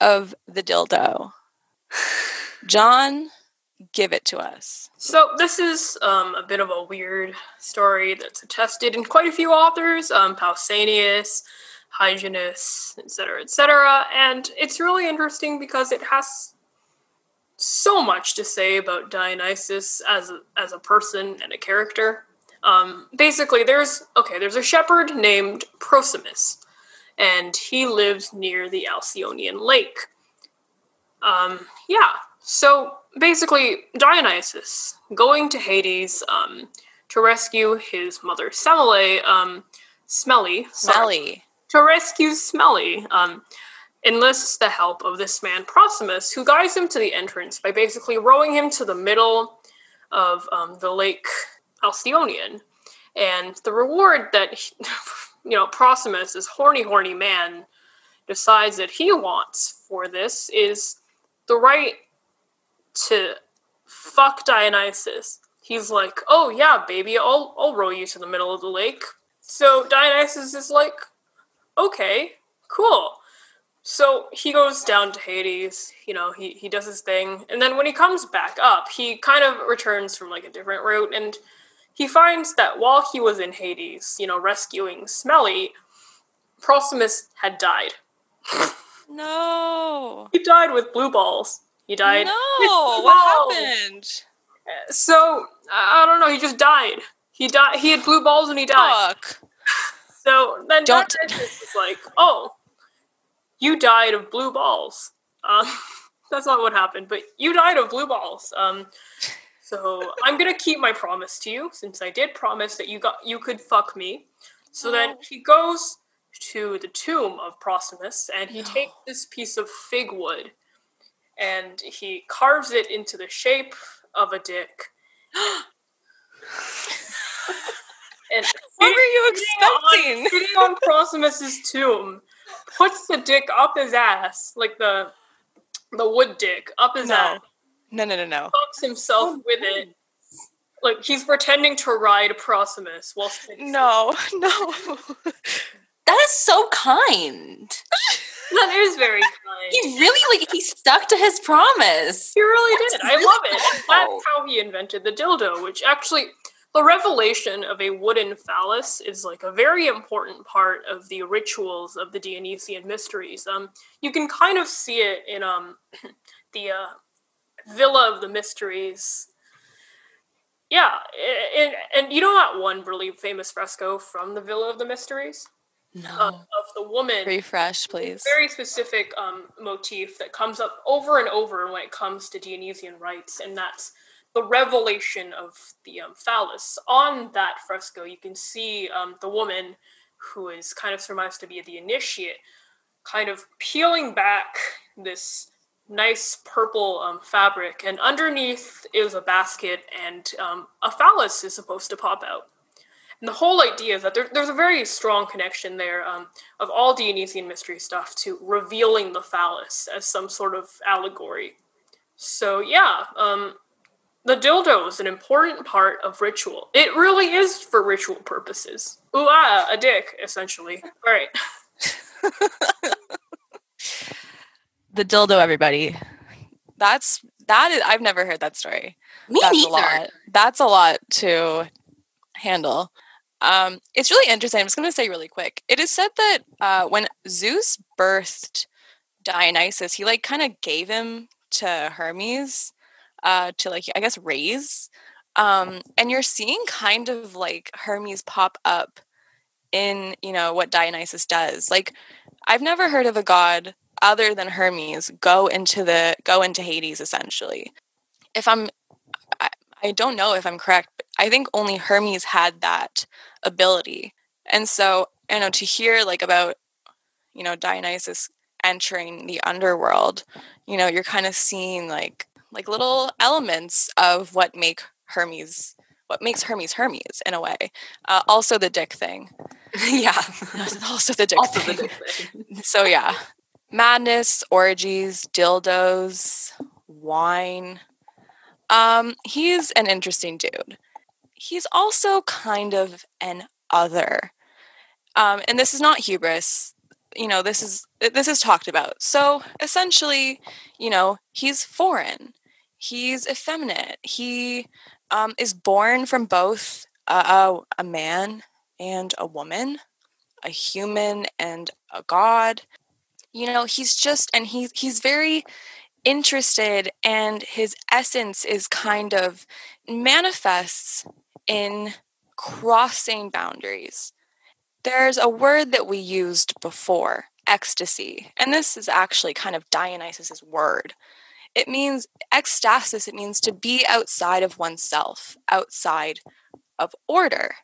of the dildo. John, give it to us. So this is um, a bit of a weird story that's attested in quite a few authors. Um, Pausanias, Hyginus, etc., etc. And it's really interesting because it has so much to say about Dionysus as a, as a person and a character. Um, basically, there's okay, there's a shepherd named Prosimus, and he lives near the Alcyonian lake. Um, yeah, so basically, Dionysus going to Hades um, to rescue his mother Semele, um, Smelly, Smelly, to rescue Smelly, um, enlists the help of this man Prosimus, who guides him to the entrance by basically rowing him to the middle of um, the lake Alcyonian. And the reward that, he, you know, Prosimus, this horny, horny man, decides that he wants for this is the right to fuck Dionysus. He's like, oh yeah, baby, I'll, I'll row you to the middle of the lake. So Dionysus is like, okay, cool. So he goes down to Hades, you know, he, he does his thing. And then when he comes back up, he kind of returns from like a different route and he finds that while he was in Hades, you know, rescuing Smelly, Proximus had died. No. He died with blue balls. He died. No. What happened? So I don't know. He just died. He died. He had blue balls and he died. Fuck. So then Don't- was like, "Oh, you died of blue balls." Um, that's not what happened, but you died of blue balls. Um, so I'm gonna keep my promise to you, since I did promise that you got you could fuck me. So then Oh. he goes to the tomb of Proximus, and he No. takes this piece of fig wood, and he carves it into the shape of a dick. and What were you sitting on- expecting? sitting on Prosymnus's tomb, puts the dick up his ass, like the the wood dick up his No. ass, No, no, no, no. fucks himself oh, with it. Like he's pretending to ride Proximus while sitting. No, no. That is so kind. that is very kind. He really like he stuck to his promise. He really did. I really love it. cool. That's how he invented the dildo, which actually the revelation of a wooden phallus is like a very important part of the rituals of the Dionysian mysteries. Um, you can kind of see it in um the uh, Villa of the Mysteries. Yeah, and, and you know that one really famous fresco from the Villa of the Mysteries No. of, of the woman Refresh, please. very specific um, motif that comes up over and over when it comes to Dionysian rites, and that's the revelation of the um, phallus. On that fresco, you can see um, the woman who is kind of surmised to be the initiate, kind of peeling back this nice purple um, fabric, and underneath is a basket, and um, a phallus is supposed to pop out. And the whole idea is that there, there's a very strong connection there um, of all Dionysian mystery stuff to revealing the phallus as some sort of allegory. So yeah, um, the dildo is an important part of ritual. It really is for ritual purposes. Ooh ah, a dick, essentially. All right. The dildo, everybody. That's that is I've never heard that story. Me That's neither. a lot. That's a lot to handle. Um, it's really interesting. I'm just going to say really quick. It is said that uh, when Zeus birthed Dionysus, he like kind of gave him to Hermes uh, to like I guess raise. Um, and you're seeing kind of like Hermes pop up in you know what Dionysus does. Like I've never heard of a god other than Hermes go into the go into Hades essentially. If I'm I, I don't know if I'm correct, but I think only Hermes had that ability. And so, you know, to hear like about, you know, Dionysus entering the underworld, you know, you're kind of seeing like like little elements of what make Hermes what makes Hermes Hermes in a way. Uh, also the dick thing. yeah. also the dick also thing. the dick thing. So yeah, madness, orgies, dildos, wine. Um, he's an interesting dude. He's also kind of an other. Um, and this is not hubris. You know, this is this is talked about. So essentially, you know, he's foreign. He's effeminate. He um, is born from both a, a, man and a woman, a human and a god. You know, he's just and he he's very interested and his essence is kind of manifests in crossing boundaries. There's a word that we used before, ecstasy, and this is actually kind of Dionysus's word. It means ecstasis, it means to be outside of oneself, outside of order.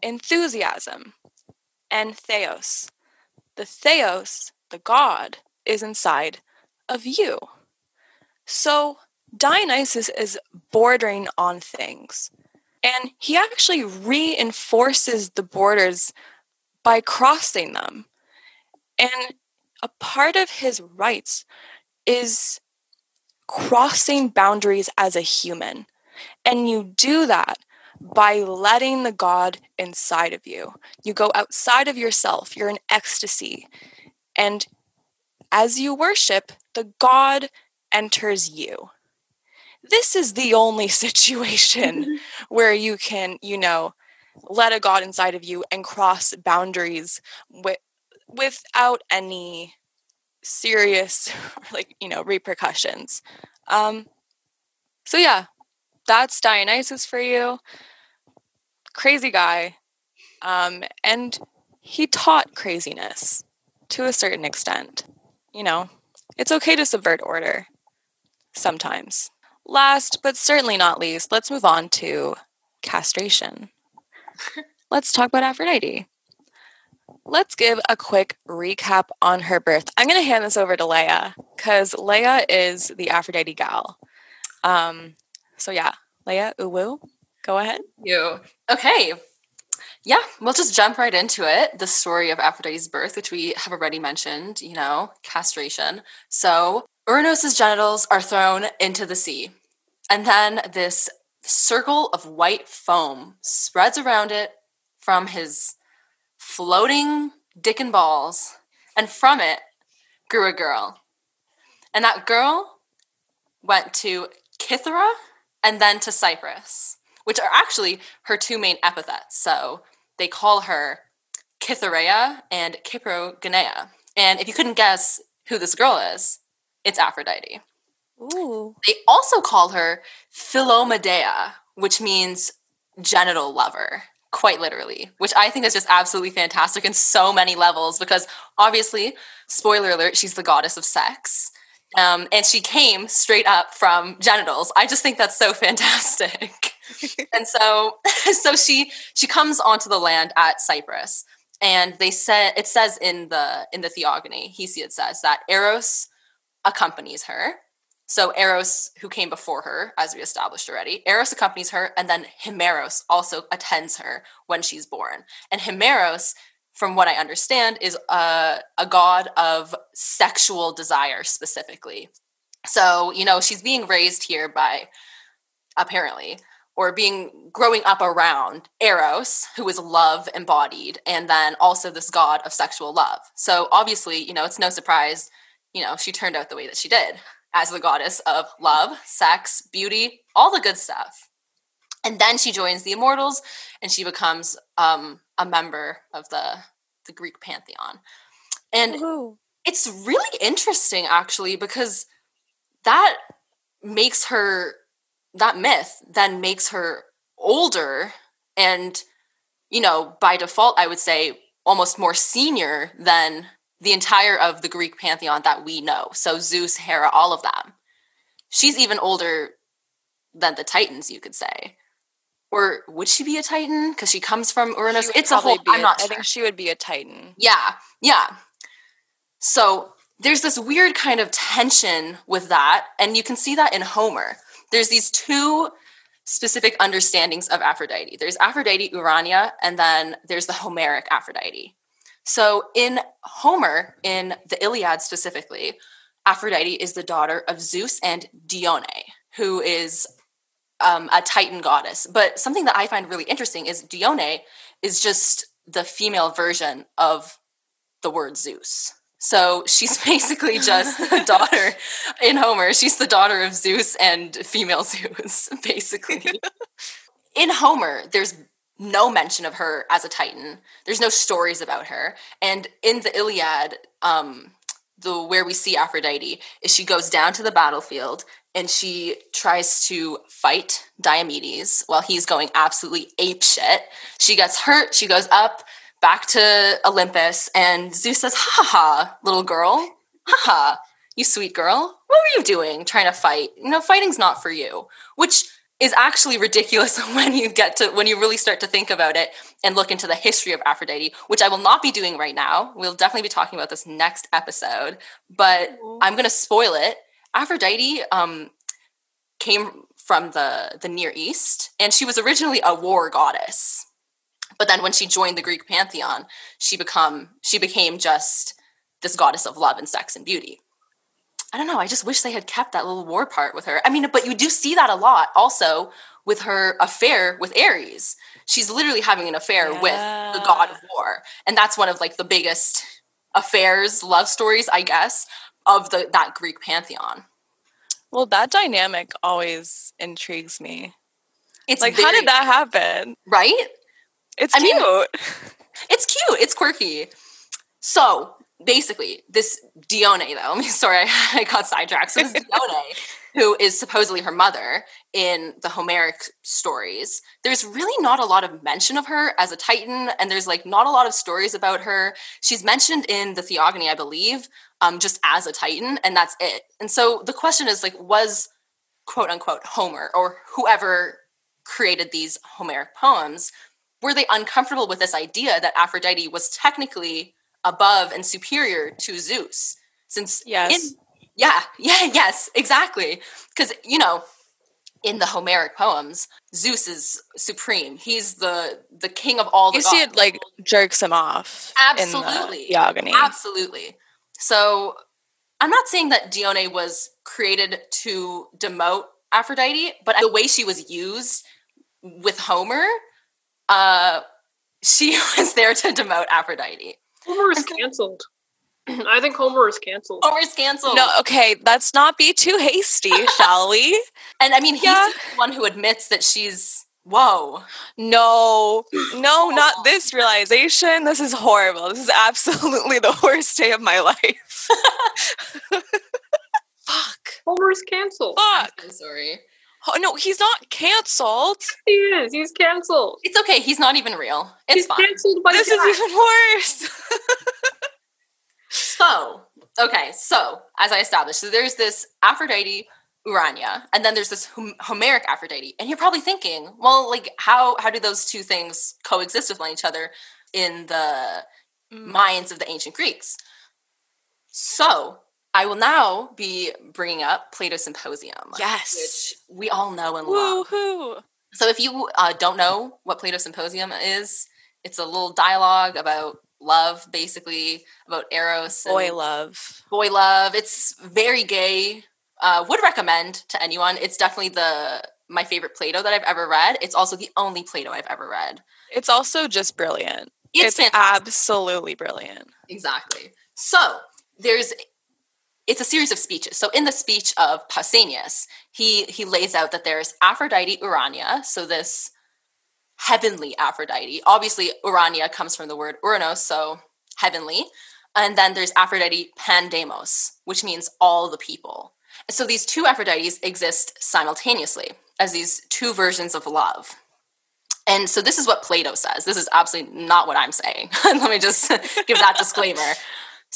Enthusiasm and theos. The theos, the god, is inside of you. So Dionysus is bordering on things. And he actually reinforces the borders by crossing them. And a part of his rites is crossing boundaries as a human. And you do that by letting the God inside of you. You go outside of yourself, you're in ecstasy. And as you worship, the God enters you. This is the only situation where you can, you know, let a god inside of you and cross boundaries with, without any serious like you know repercussions. Um so yeah that's dionysus for you. Crazy guy. Um and he taught craziness to a certain extent you know? It's okay to subvert order sometimes. Last but certainly not least let's move on to castration. Let's talk about aphrodite let's give a quick recap on her birth. I'm going to hand this over to Leah because Leah is the Aphrodite gal. Um, so yeah, Leah, uwu, go ahead. You okay? Yeah, we'll just jump right into it. The story of Aphrodite's birth, which we have already mentioned, you know, castration. So Ouranos's genitals are thrown into the sea, and then this circle of white foam spreads around it from his floating dick and balls, and from it grew a girl. And that girl went to Kythera and then to Cyprus, which are actually her two main epithets. So they call her Kytherea and Kyprogenea. And if you couldn't guess who this girl is, it's Aphrodite. Ooh. They also call her Philomedea, which means genital lover quite literally, which I think is just absolutely fantastic in so many levels because obviously, spoiler alert, she's the goddess of sex. Um, and she came straight up from genitals. I just think that's so fantastic. and so, so she she comes onto the land at Cyprus, and they said it says in the in the Theogony, Hesiod says that Eros accompanies her, so Eros, who came before her, as we established already, Eros accompanies her, and then Himeros also attends her when she's born. And Himeros, from what I understand, is a, a god of sexual desire specifically. So, you know, she's being raised here by, apparently, or being growing up around Eros, who is love embodied, and then also this god of sexual love. So obviously, you know, it's no surprise, you know, she turned out the way that she did as the goddess of love, sex, beauty, all the good stuff. And then she joins the immortals and she becomes um, a member of the, the Greek pantheon. And Ooh. it's really interesting, actually, because that makes her, that myth then makes her older and, you know, by default, I would say almost more senior than the entire of the Greek pantheon that we know. So Zeus, Hera, all of them. She's even older than the Titans, you could say. Or would she be a Titan? Because she comes from Uranus. It's a whole. I'm not. I think she would be a Titan. Yeah, yeah. So there's this weird kind of tension with that, and you can see that in Homer. There's these two specific understandings of Aphrodite. There's Aphrodite Urania, and then there's the Homeric Aphrodite. So in Homer, in the Iliad specifically, Aphrodite is the daughter of Zeus and Dione, who is um, a Titan goddess. But something that I find really interesting is Dione is just the female version of the word Zeus. So she's basically just the daughter in Homer. She's the daughter of Zeus and female Zeus, basically. in Homer, there's no mention of her as a Titan. There's no stories about her. And in the Iliad, um, the where we see Aphrodite is she goes down to the battlefield and she tries to fight Diomedes while he's going absolutely ape shit. She gets hurt. She goes up back to Olympus, and Zeus says, "Ha ha, little girl, ha ha, you sweet girl. What were you doing? Trying to fight? You know, fighting's not for you." Which is actually ridiculous when you get to when you really start to think about it and look into the history of Aphrodite, which I will not be doing right now. We'll definitely be talking about this next episode, but. I'm going to spoil it. Aphrodite um, came from the the Near East, and she was originally a war goddess. But then when she joined the Greek pantheon, she become she became just this goddess of love and sex and beauty. I don't know. I just wish they had kept that little war part with her. I mean, but you do see that a lot also with her affair with Ares. She's literally having an affair yeah. with the god of war. And that's one of like the biggest affairs, love stories, I guess, of the that Greek pantheon. Well, that dynamic always intrigues me. It's like very, how did that happen? Right? It's I mean- cute. It's cute. It's quirky. So basically, this Dione, though, sorry, I, I got sidetracked. So this Dione, who is supposedly her mother in the Homeric stories, there's really not a lot of mention of her as a Titan, and there's like not a lot of stories about her. She's mentioned in the Theogony, I believe, um, just as a Titan, and that's it. And so the question is like, was quote unquote Homer or whoever created these Homeric poems, were they uncomfortable with this idea that Aphrodite was technically above and superior to Zeus? Since Yes. in- yeah, yeah, yes, exactly. Because you know, in the Homeric poems, Zeus is supreme. He's the the king of all the You see gods. it like jerks him off. Absolutely. The. Absolutely. So I'm not saying that Dione was created to demote Aphrodite, but the way she was used with Homer, uh, she was there to demote Aphrodite. Homer is canceled. I think Homer is canceled. Homer's canceled. No, okay, let's not be too hasty, shall we? and I mean, he's Yeah. the one who admits that she's, whoa. No, no, not this realization. This is horrible. This is absolutely the worst day of my life. Fuck. Homer is canceled. Fuck. I'm sorry. Oh, no, he's not canceled. He is. He's canceled. It's okay. He's not even real. It's He's fine. canceled by This God. is even worse. So, okay, so as I established, so there's this Aphrodite Urania, and then there's this Hom- Homeric Aphrodite. And you're probably thinking, well, like how how do those two things coexist with one each other in the mm. minds of the ancient Greeks? So, I will now be bringing up Plato's Symposium, yes. which we all know and love. Woohoo. So, if you uh, don't know what Plato's Symposium is, it's a little dialogue about love, basically about eros, and Boy love. boy love. It's very gay. Uh, would recommend to anyone. It's definitely the my favorite Plato that I've ever read. It's also the only Plato I've ever read. It's also just brilliant. It's, It's, absolutely brilliant. Exactly. So there's it's a series of speeches. So in the speech of Pausanias, he he lays out that there's Aphrodite Urania, so this heavenly Aphrodite. Obviously, Urania comes from the word Ouranos, so heavenly. And then there's Aphrodite Pandemos, which means all the people. So these two Aphrodites exist simultaneously as these two versions of love. And so this is what Plato says. This is absolutely not what I'm saying. Let me just give that disclaimer.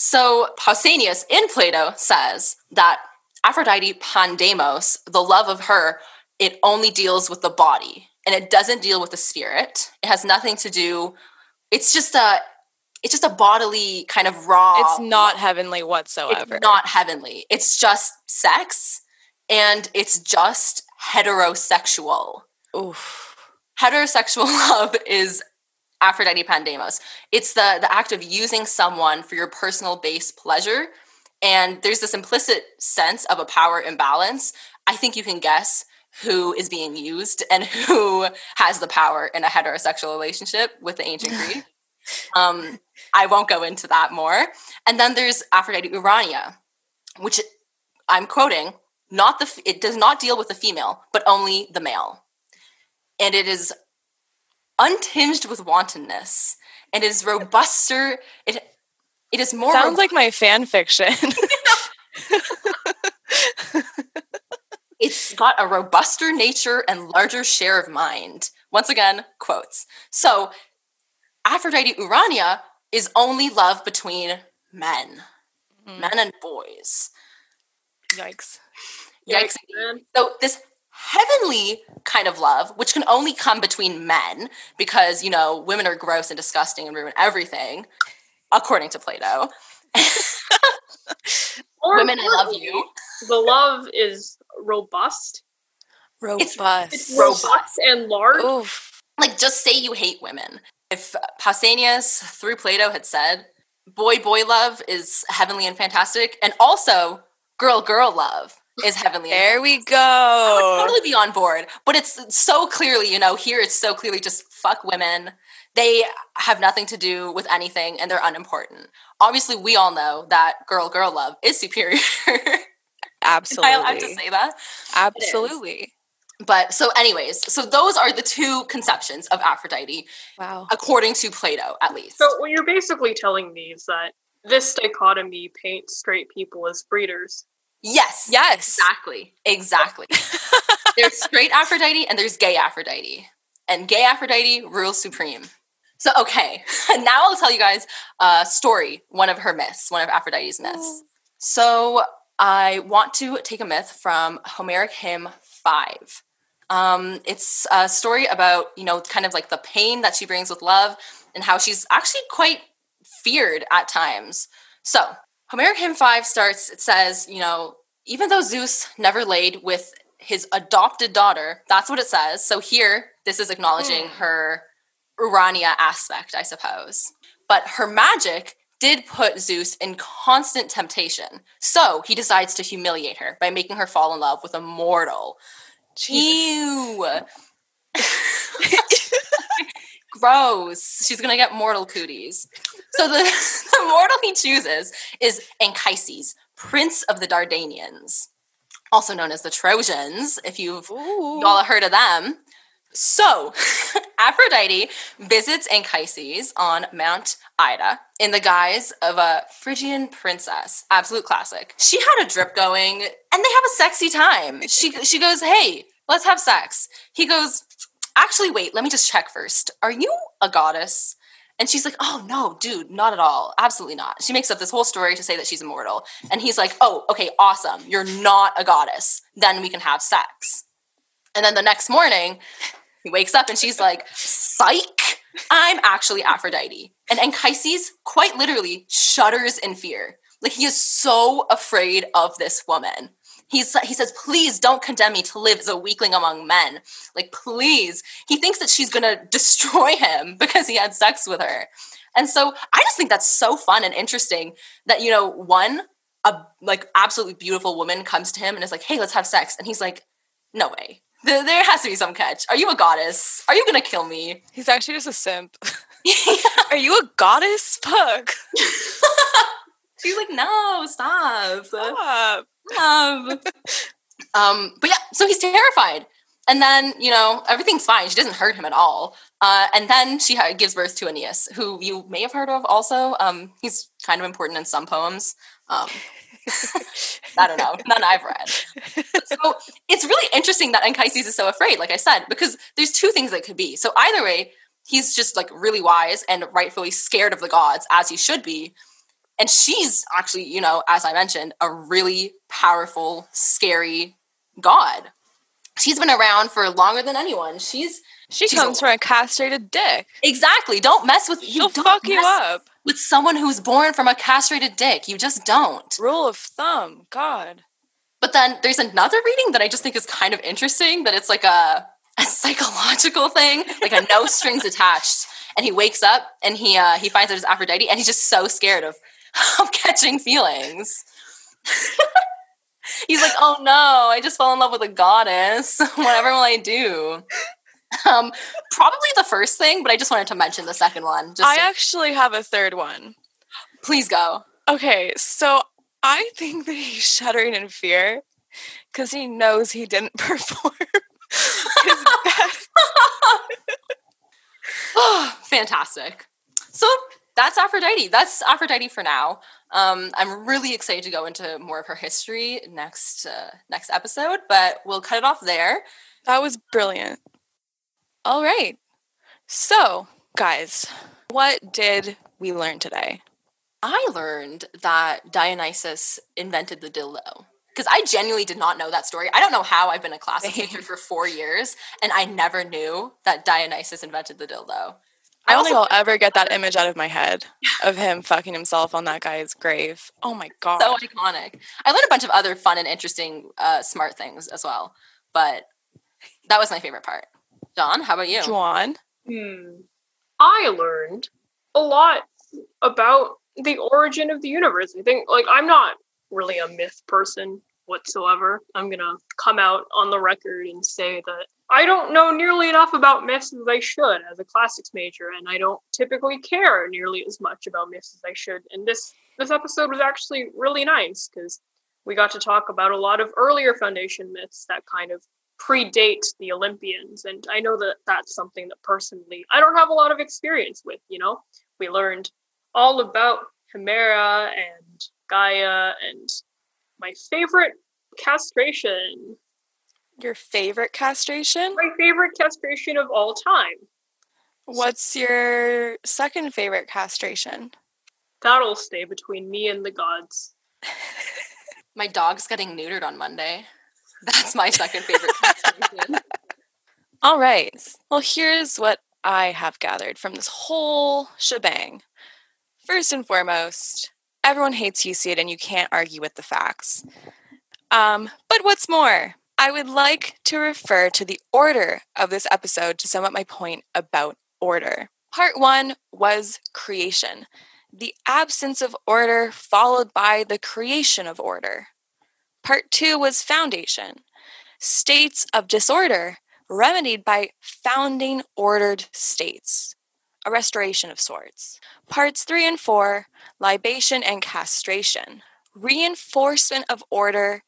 So Pausanias in Plato says that Aphrodite Pandemos, the love of her, it only deals with the body and it doesn't deal with the spirit. It has nothing to do. It's just a it's just a bodily kind of raw. It's not heavenly whatsoever. It's not heavenly. It's just sex and it's just heterosexual. Oof. Heterosexual love is Aphrodite Pandemos. It's the the act of using someone for your personal base pleasure and there's this implicit sense of a power imbalance. I think you can guess who is being used and who has the power in a heterosexual relationship with the ancient Greek. Um, I won't go into that more. And then there's Aphrodite Urania, which I'm quoting, not the it does not deal with the female, but only the male. And it is untinged with wantonness and is robuster. It it is more Sounds like my fan fiction. it's got a robuster nature and larger share of mind. Once again, quotes. So, Aphrodite Urania is only love between men, Mm. men and boys. Yikes. Yikes. man. So, this heavenly kind of love, which can only come between men because, you know, women are gross and disgusting and ruin everything, according to Plato. Women, I love you. The love is robust. Robust. It's Robust. robust and large. Oof. like just say you hate women. If Pausanias through Plato had said, boy boy love is heavenly and fantastic, and also girl girl love is heavenly. There we I would go. totally be on board. But it's so clearly, you know, here it's so clearly just fuck women. They have nothing to do with anything and they're unimportant. Obviously, we all know that girl girl love is superior. Absolutely. I have to say that? Absolutely. But so, anyways, so those are the two conceptions of Aphrodite, Wow. according to Plato, at least. So what you're basically telling me is that this dichotomy paints straight people as breeders. Yes. Yes. Exactly. Exactly. there's straight Aphrodite and there's gay Aphrodite. And gay Aphrodite rules supreme. So, okay, now I'll tell you guys a story, one of her myths, one of Aphrodite's myths. So, I want to take a myth from Homeric Hymn 5. Um, it's a story about, you know, kind of like the pain that she brings with love and how she's actually quite feared at times. So, Homeric Hymn 5 starts, it says, you know, even though Zeus never laid with his adopted daughter, that's what it says. So here, this is acknowledging hmm. her Urania aspect, I suppose. But her magic did put Zeus in constant temptation. So he decides to humiliate her by making her fall in love with a mortal. Ew. Gross. She's gonna get mortal cooties. So the, the mortal he chooses is Anchises, prince of the Dardanians, also known as the Trojans, if you've Ooh. y'all heard of them. So Aphrodite visits Anchises on Mount Ida in the guise of a Phrygian princess. Absolute classic. She had a drip going and they have a sexy time. She she goes, "Hey, let's have sex." He goes, "Actually, wait, let me just check first. Are you a goddess?" And she's like, "Oh no, dude, not at all. Absolutely not." She makes up this whole story to say that she's immortal. And he's like, "Oh, okay, awesome. You're not a goddess. Then we can have sex." And then the next morning, he wakes up and she's like, Psych, I'm actually Aphrodite. And Anchises quite literally shudders in fear. Like he is so afraid of this woman. He's, he says, please don't condemn me to live as a weakling among men. Like, please. He thinks that she's gonna destroy him because he had sex with her. And so I just think that's so fun and interesting that, you know, one, a like absolutely beautiful woman comes to him and is like, hey, let's have sex. And he's like, no way. There, there has to be some catch. Are you a goddess? Are you gonna kill me? He's actually just a simp. Are you a goddess? Fuck. She's like, no, stop. Stop. Um, um, but yeah, so he's terrified. And then, you know, everything's fine. She doesn't hurt him at all. Uh, and then she ha- gives birth to Aeneas, who you may have heard of also. Um, he's kind of important in some poems. Um, I don't know, none I've read. So it's really interesting that Anchises is so afraid, like I said, because there's two things that could be. So either way, he's just like really wise and rightfully scared of the gods, as he should be. And she's actually, you know, as I mentioned, a really powerful, scary god. She's been around for longer than anyone. She's She She's comes a- from a castrated dick. exactly. Don't mess with She'll don't fuck you up. with someone who's born from a castrated dick. You just don't. Rule of thumb. God. But then there's another reading that I just think is kind of interesting that it's like a, a psychological thing, like a no strings attached. And he wakes up and he uh, he finds out it's Aphrodite and he's just so scared of, of catching feelings. he's like, oh no, I just fell in love with a goddess. Whatever will I do? Um, probably the first thing, but I just wanted to mention the second one. Just I to- actually have a third one. please go. Okay, so I think that he's shuddering in fear because he knows he didn't perform. his best. Fantastic. So that's Aphrodite. That's Aphrodite for now. Um, I'm really excited to go into more of her history next uh, next episode, but we'll cut it off there. That was brilliant. All right. So, guys, what did we learn today? I learned that Dionysus invented the dildo because I genuinely did not know that story. I don't know how I've been a Same. teacher for four years and I never knew that Dionysus invented the dildo. I don't think I'll ever get that image out of my head of him fucking himself on that guy's grave. Oh my god. so iconic. I learned a bunch of other fun and interesting, uh, smart things as well, but that was my favorite part. John, how about you? John, Hmm. I learned a lot about the origin of the universe. I think, like, I'm not really a myth person whatsoever. I'm gonna come out on the record and say that I don't know nearly enough about myths as I should as a classics major, and I don't typically care nearly as much about myths as I should. And this this episode was actually really nice because we got to talk about a lot of earlier foundation myths that kind of predate the Olympians. And I know that that's something that personally I don't have a lot of experience with. You know, we learned all about Hemera and Gaia and my favorite castration. Your favorite castration? My favorite castration of all time. What's your second favorite castration? That'll stay between me and the gods. My dog's getting neutered on Monday. That's my second favorite castration. All right. Well, here's what I have gathered from this whole shebang. First and foremost, everyone hates Hesiod and you can't argue with the facts. Um, but what's more, I would like to refer to the order of this episode to sum up my point about order. Part one was creation, the absence of order followed by the creation of order. Part two was foundation, states of disorder remedied by founding ordered states, a restoration of sorts. Parts three and four, libation and castration, reinforcement of order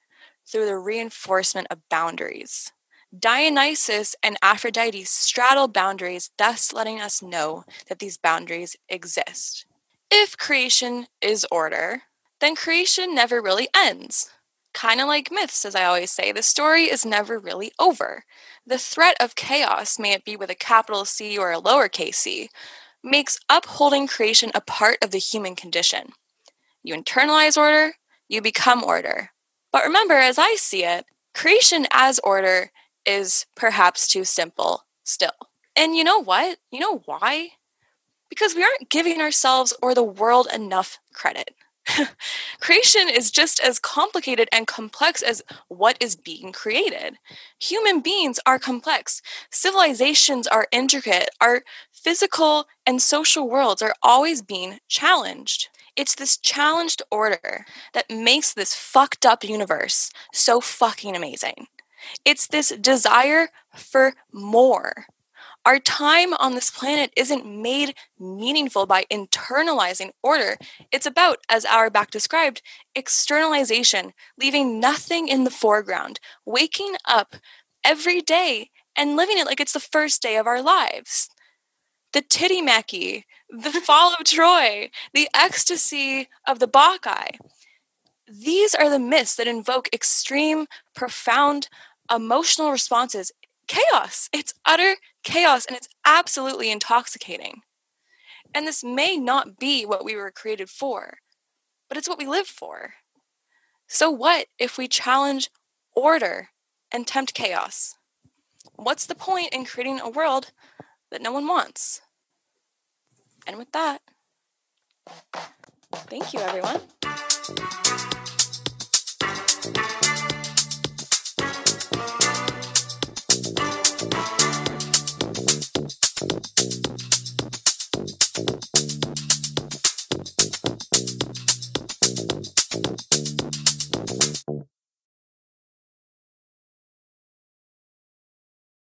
through the reinforcement of boundaries. Dionysus and Aphrodite straddle boundaries, thus letting us know that these boundaries exist. If creation is order, then creation never really ends. Kind of like myths, as I always say, the story is never really over. The threat of chaos, may it be with a capital C or a lowercase c, makes upholding creation a part of the human condition. You internalize order, you become order. But remember, as I see it, creation as order is perhaps too simple still. And you know what? You know why? Because we aren't giving ourselves or the world enough credit. Creation is just as complicated and complex as what is being created. Human beings are complex, civilizations are intricate, our physical and social worlds are always being challenged. It's this challenged order that makes this fucked up universe so fucking amazing. It's this desire for more. Our time on this planet isn't made meaningful by internalizing order. It's about, as Auerbach described, externalization, leaving nothing in the foreground, waking up every day and living it like it's the first day of our lives. The Titanomachy, the fall of Troy, the ecstasy of the Bacchae. These are the myths that invoke extreme, profound emotional responses chaos. It's utter chaos and it's absolutely intoxicating. And this may not be what we were created for, but it's what we live for. So, what if we challenge order and tempt chaos? What's the point in creating a world that no one wants. And with that, thank you, everyone.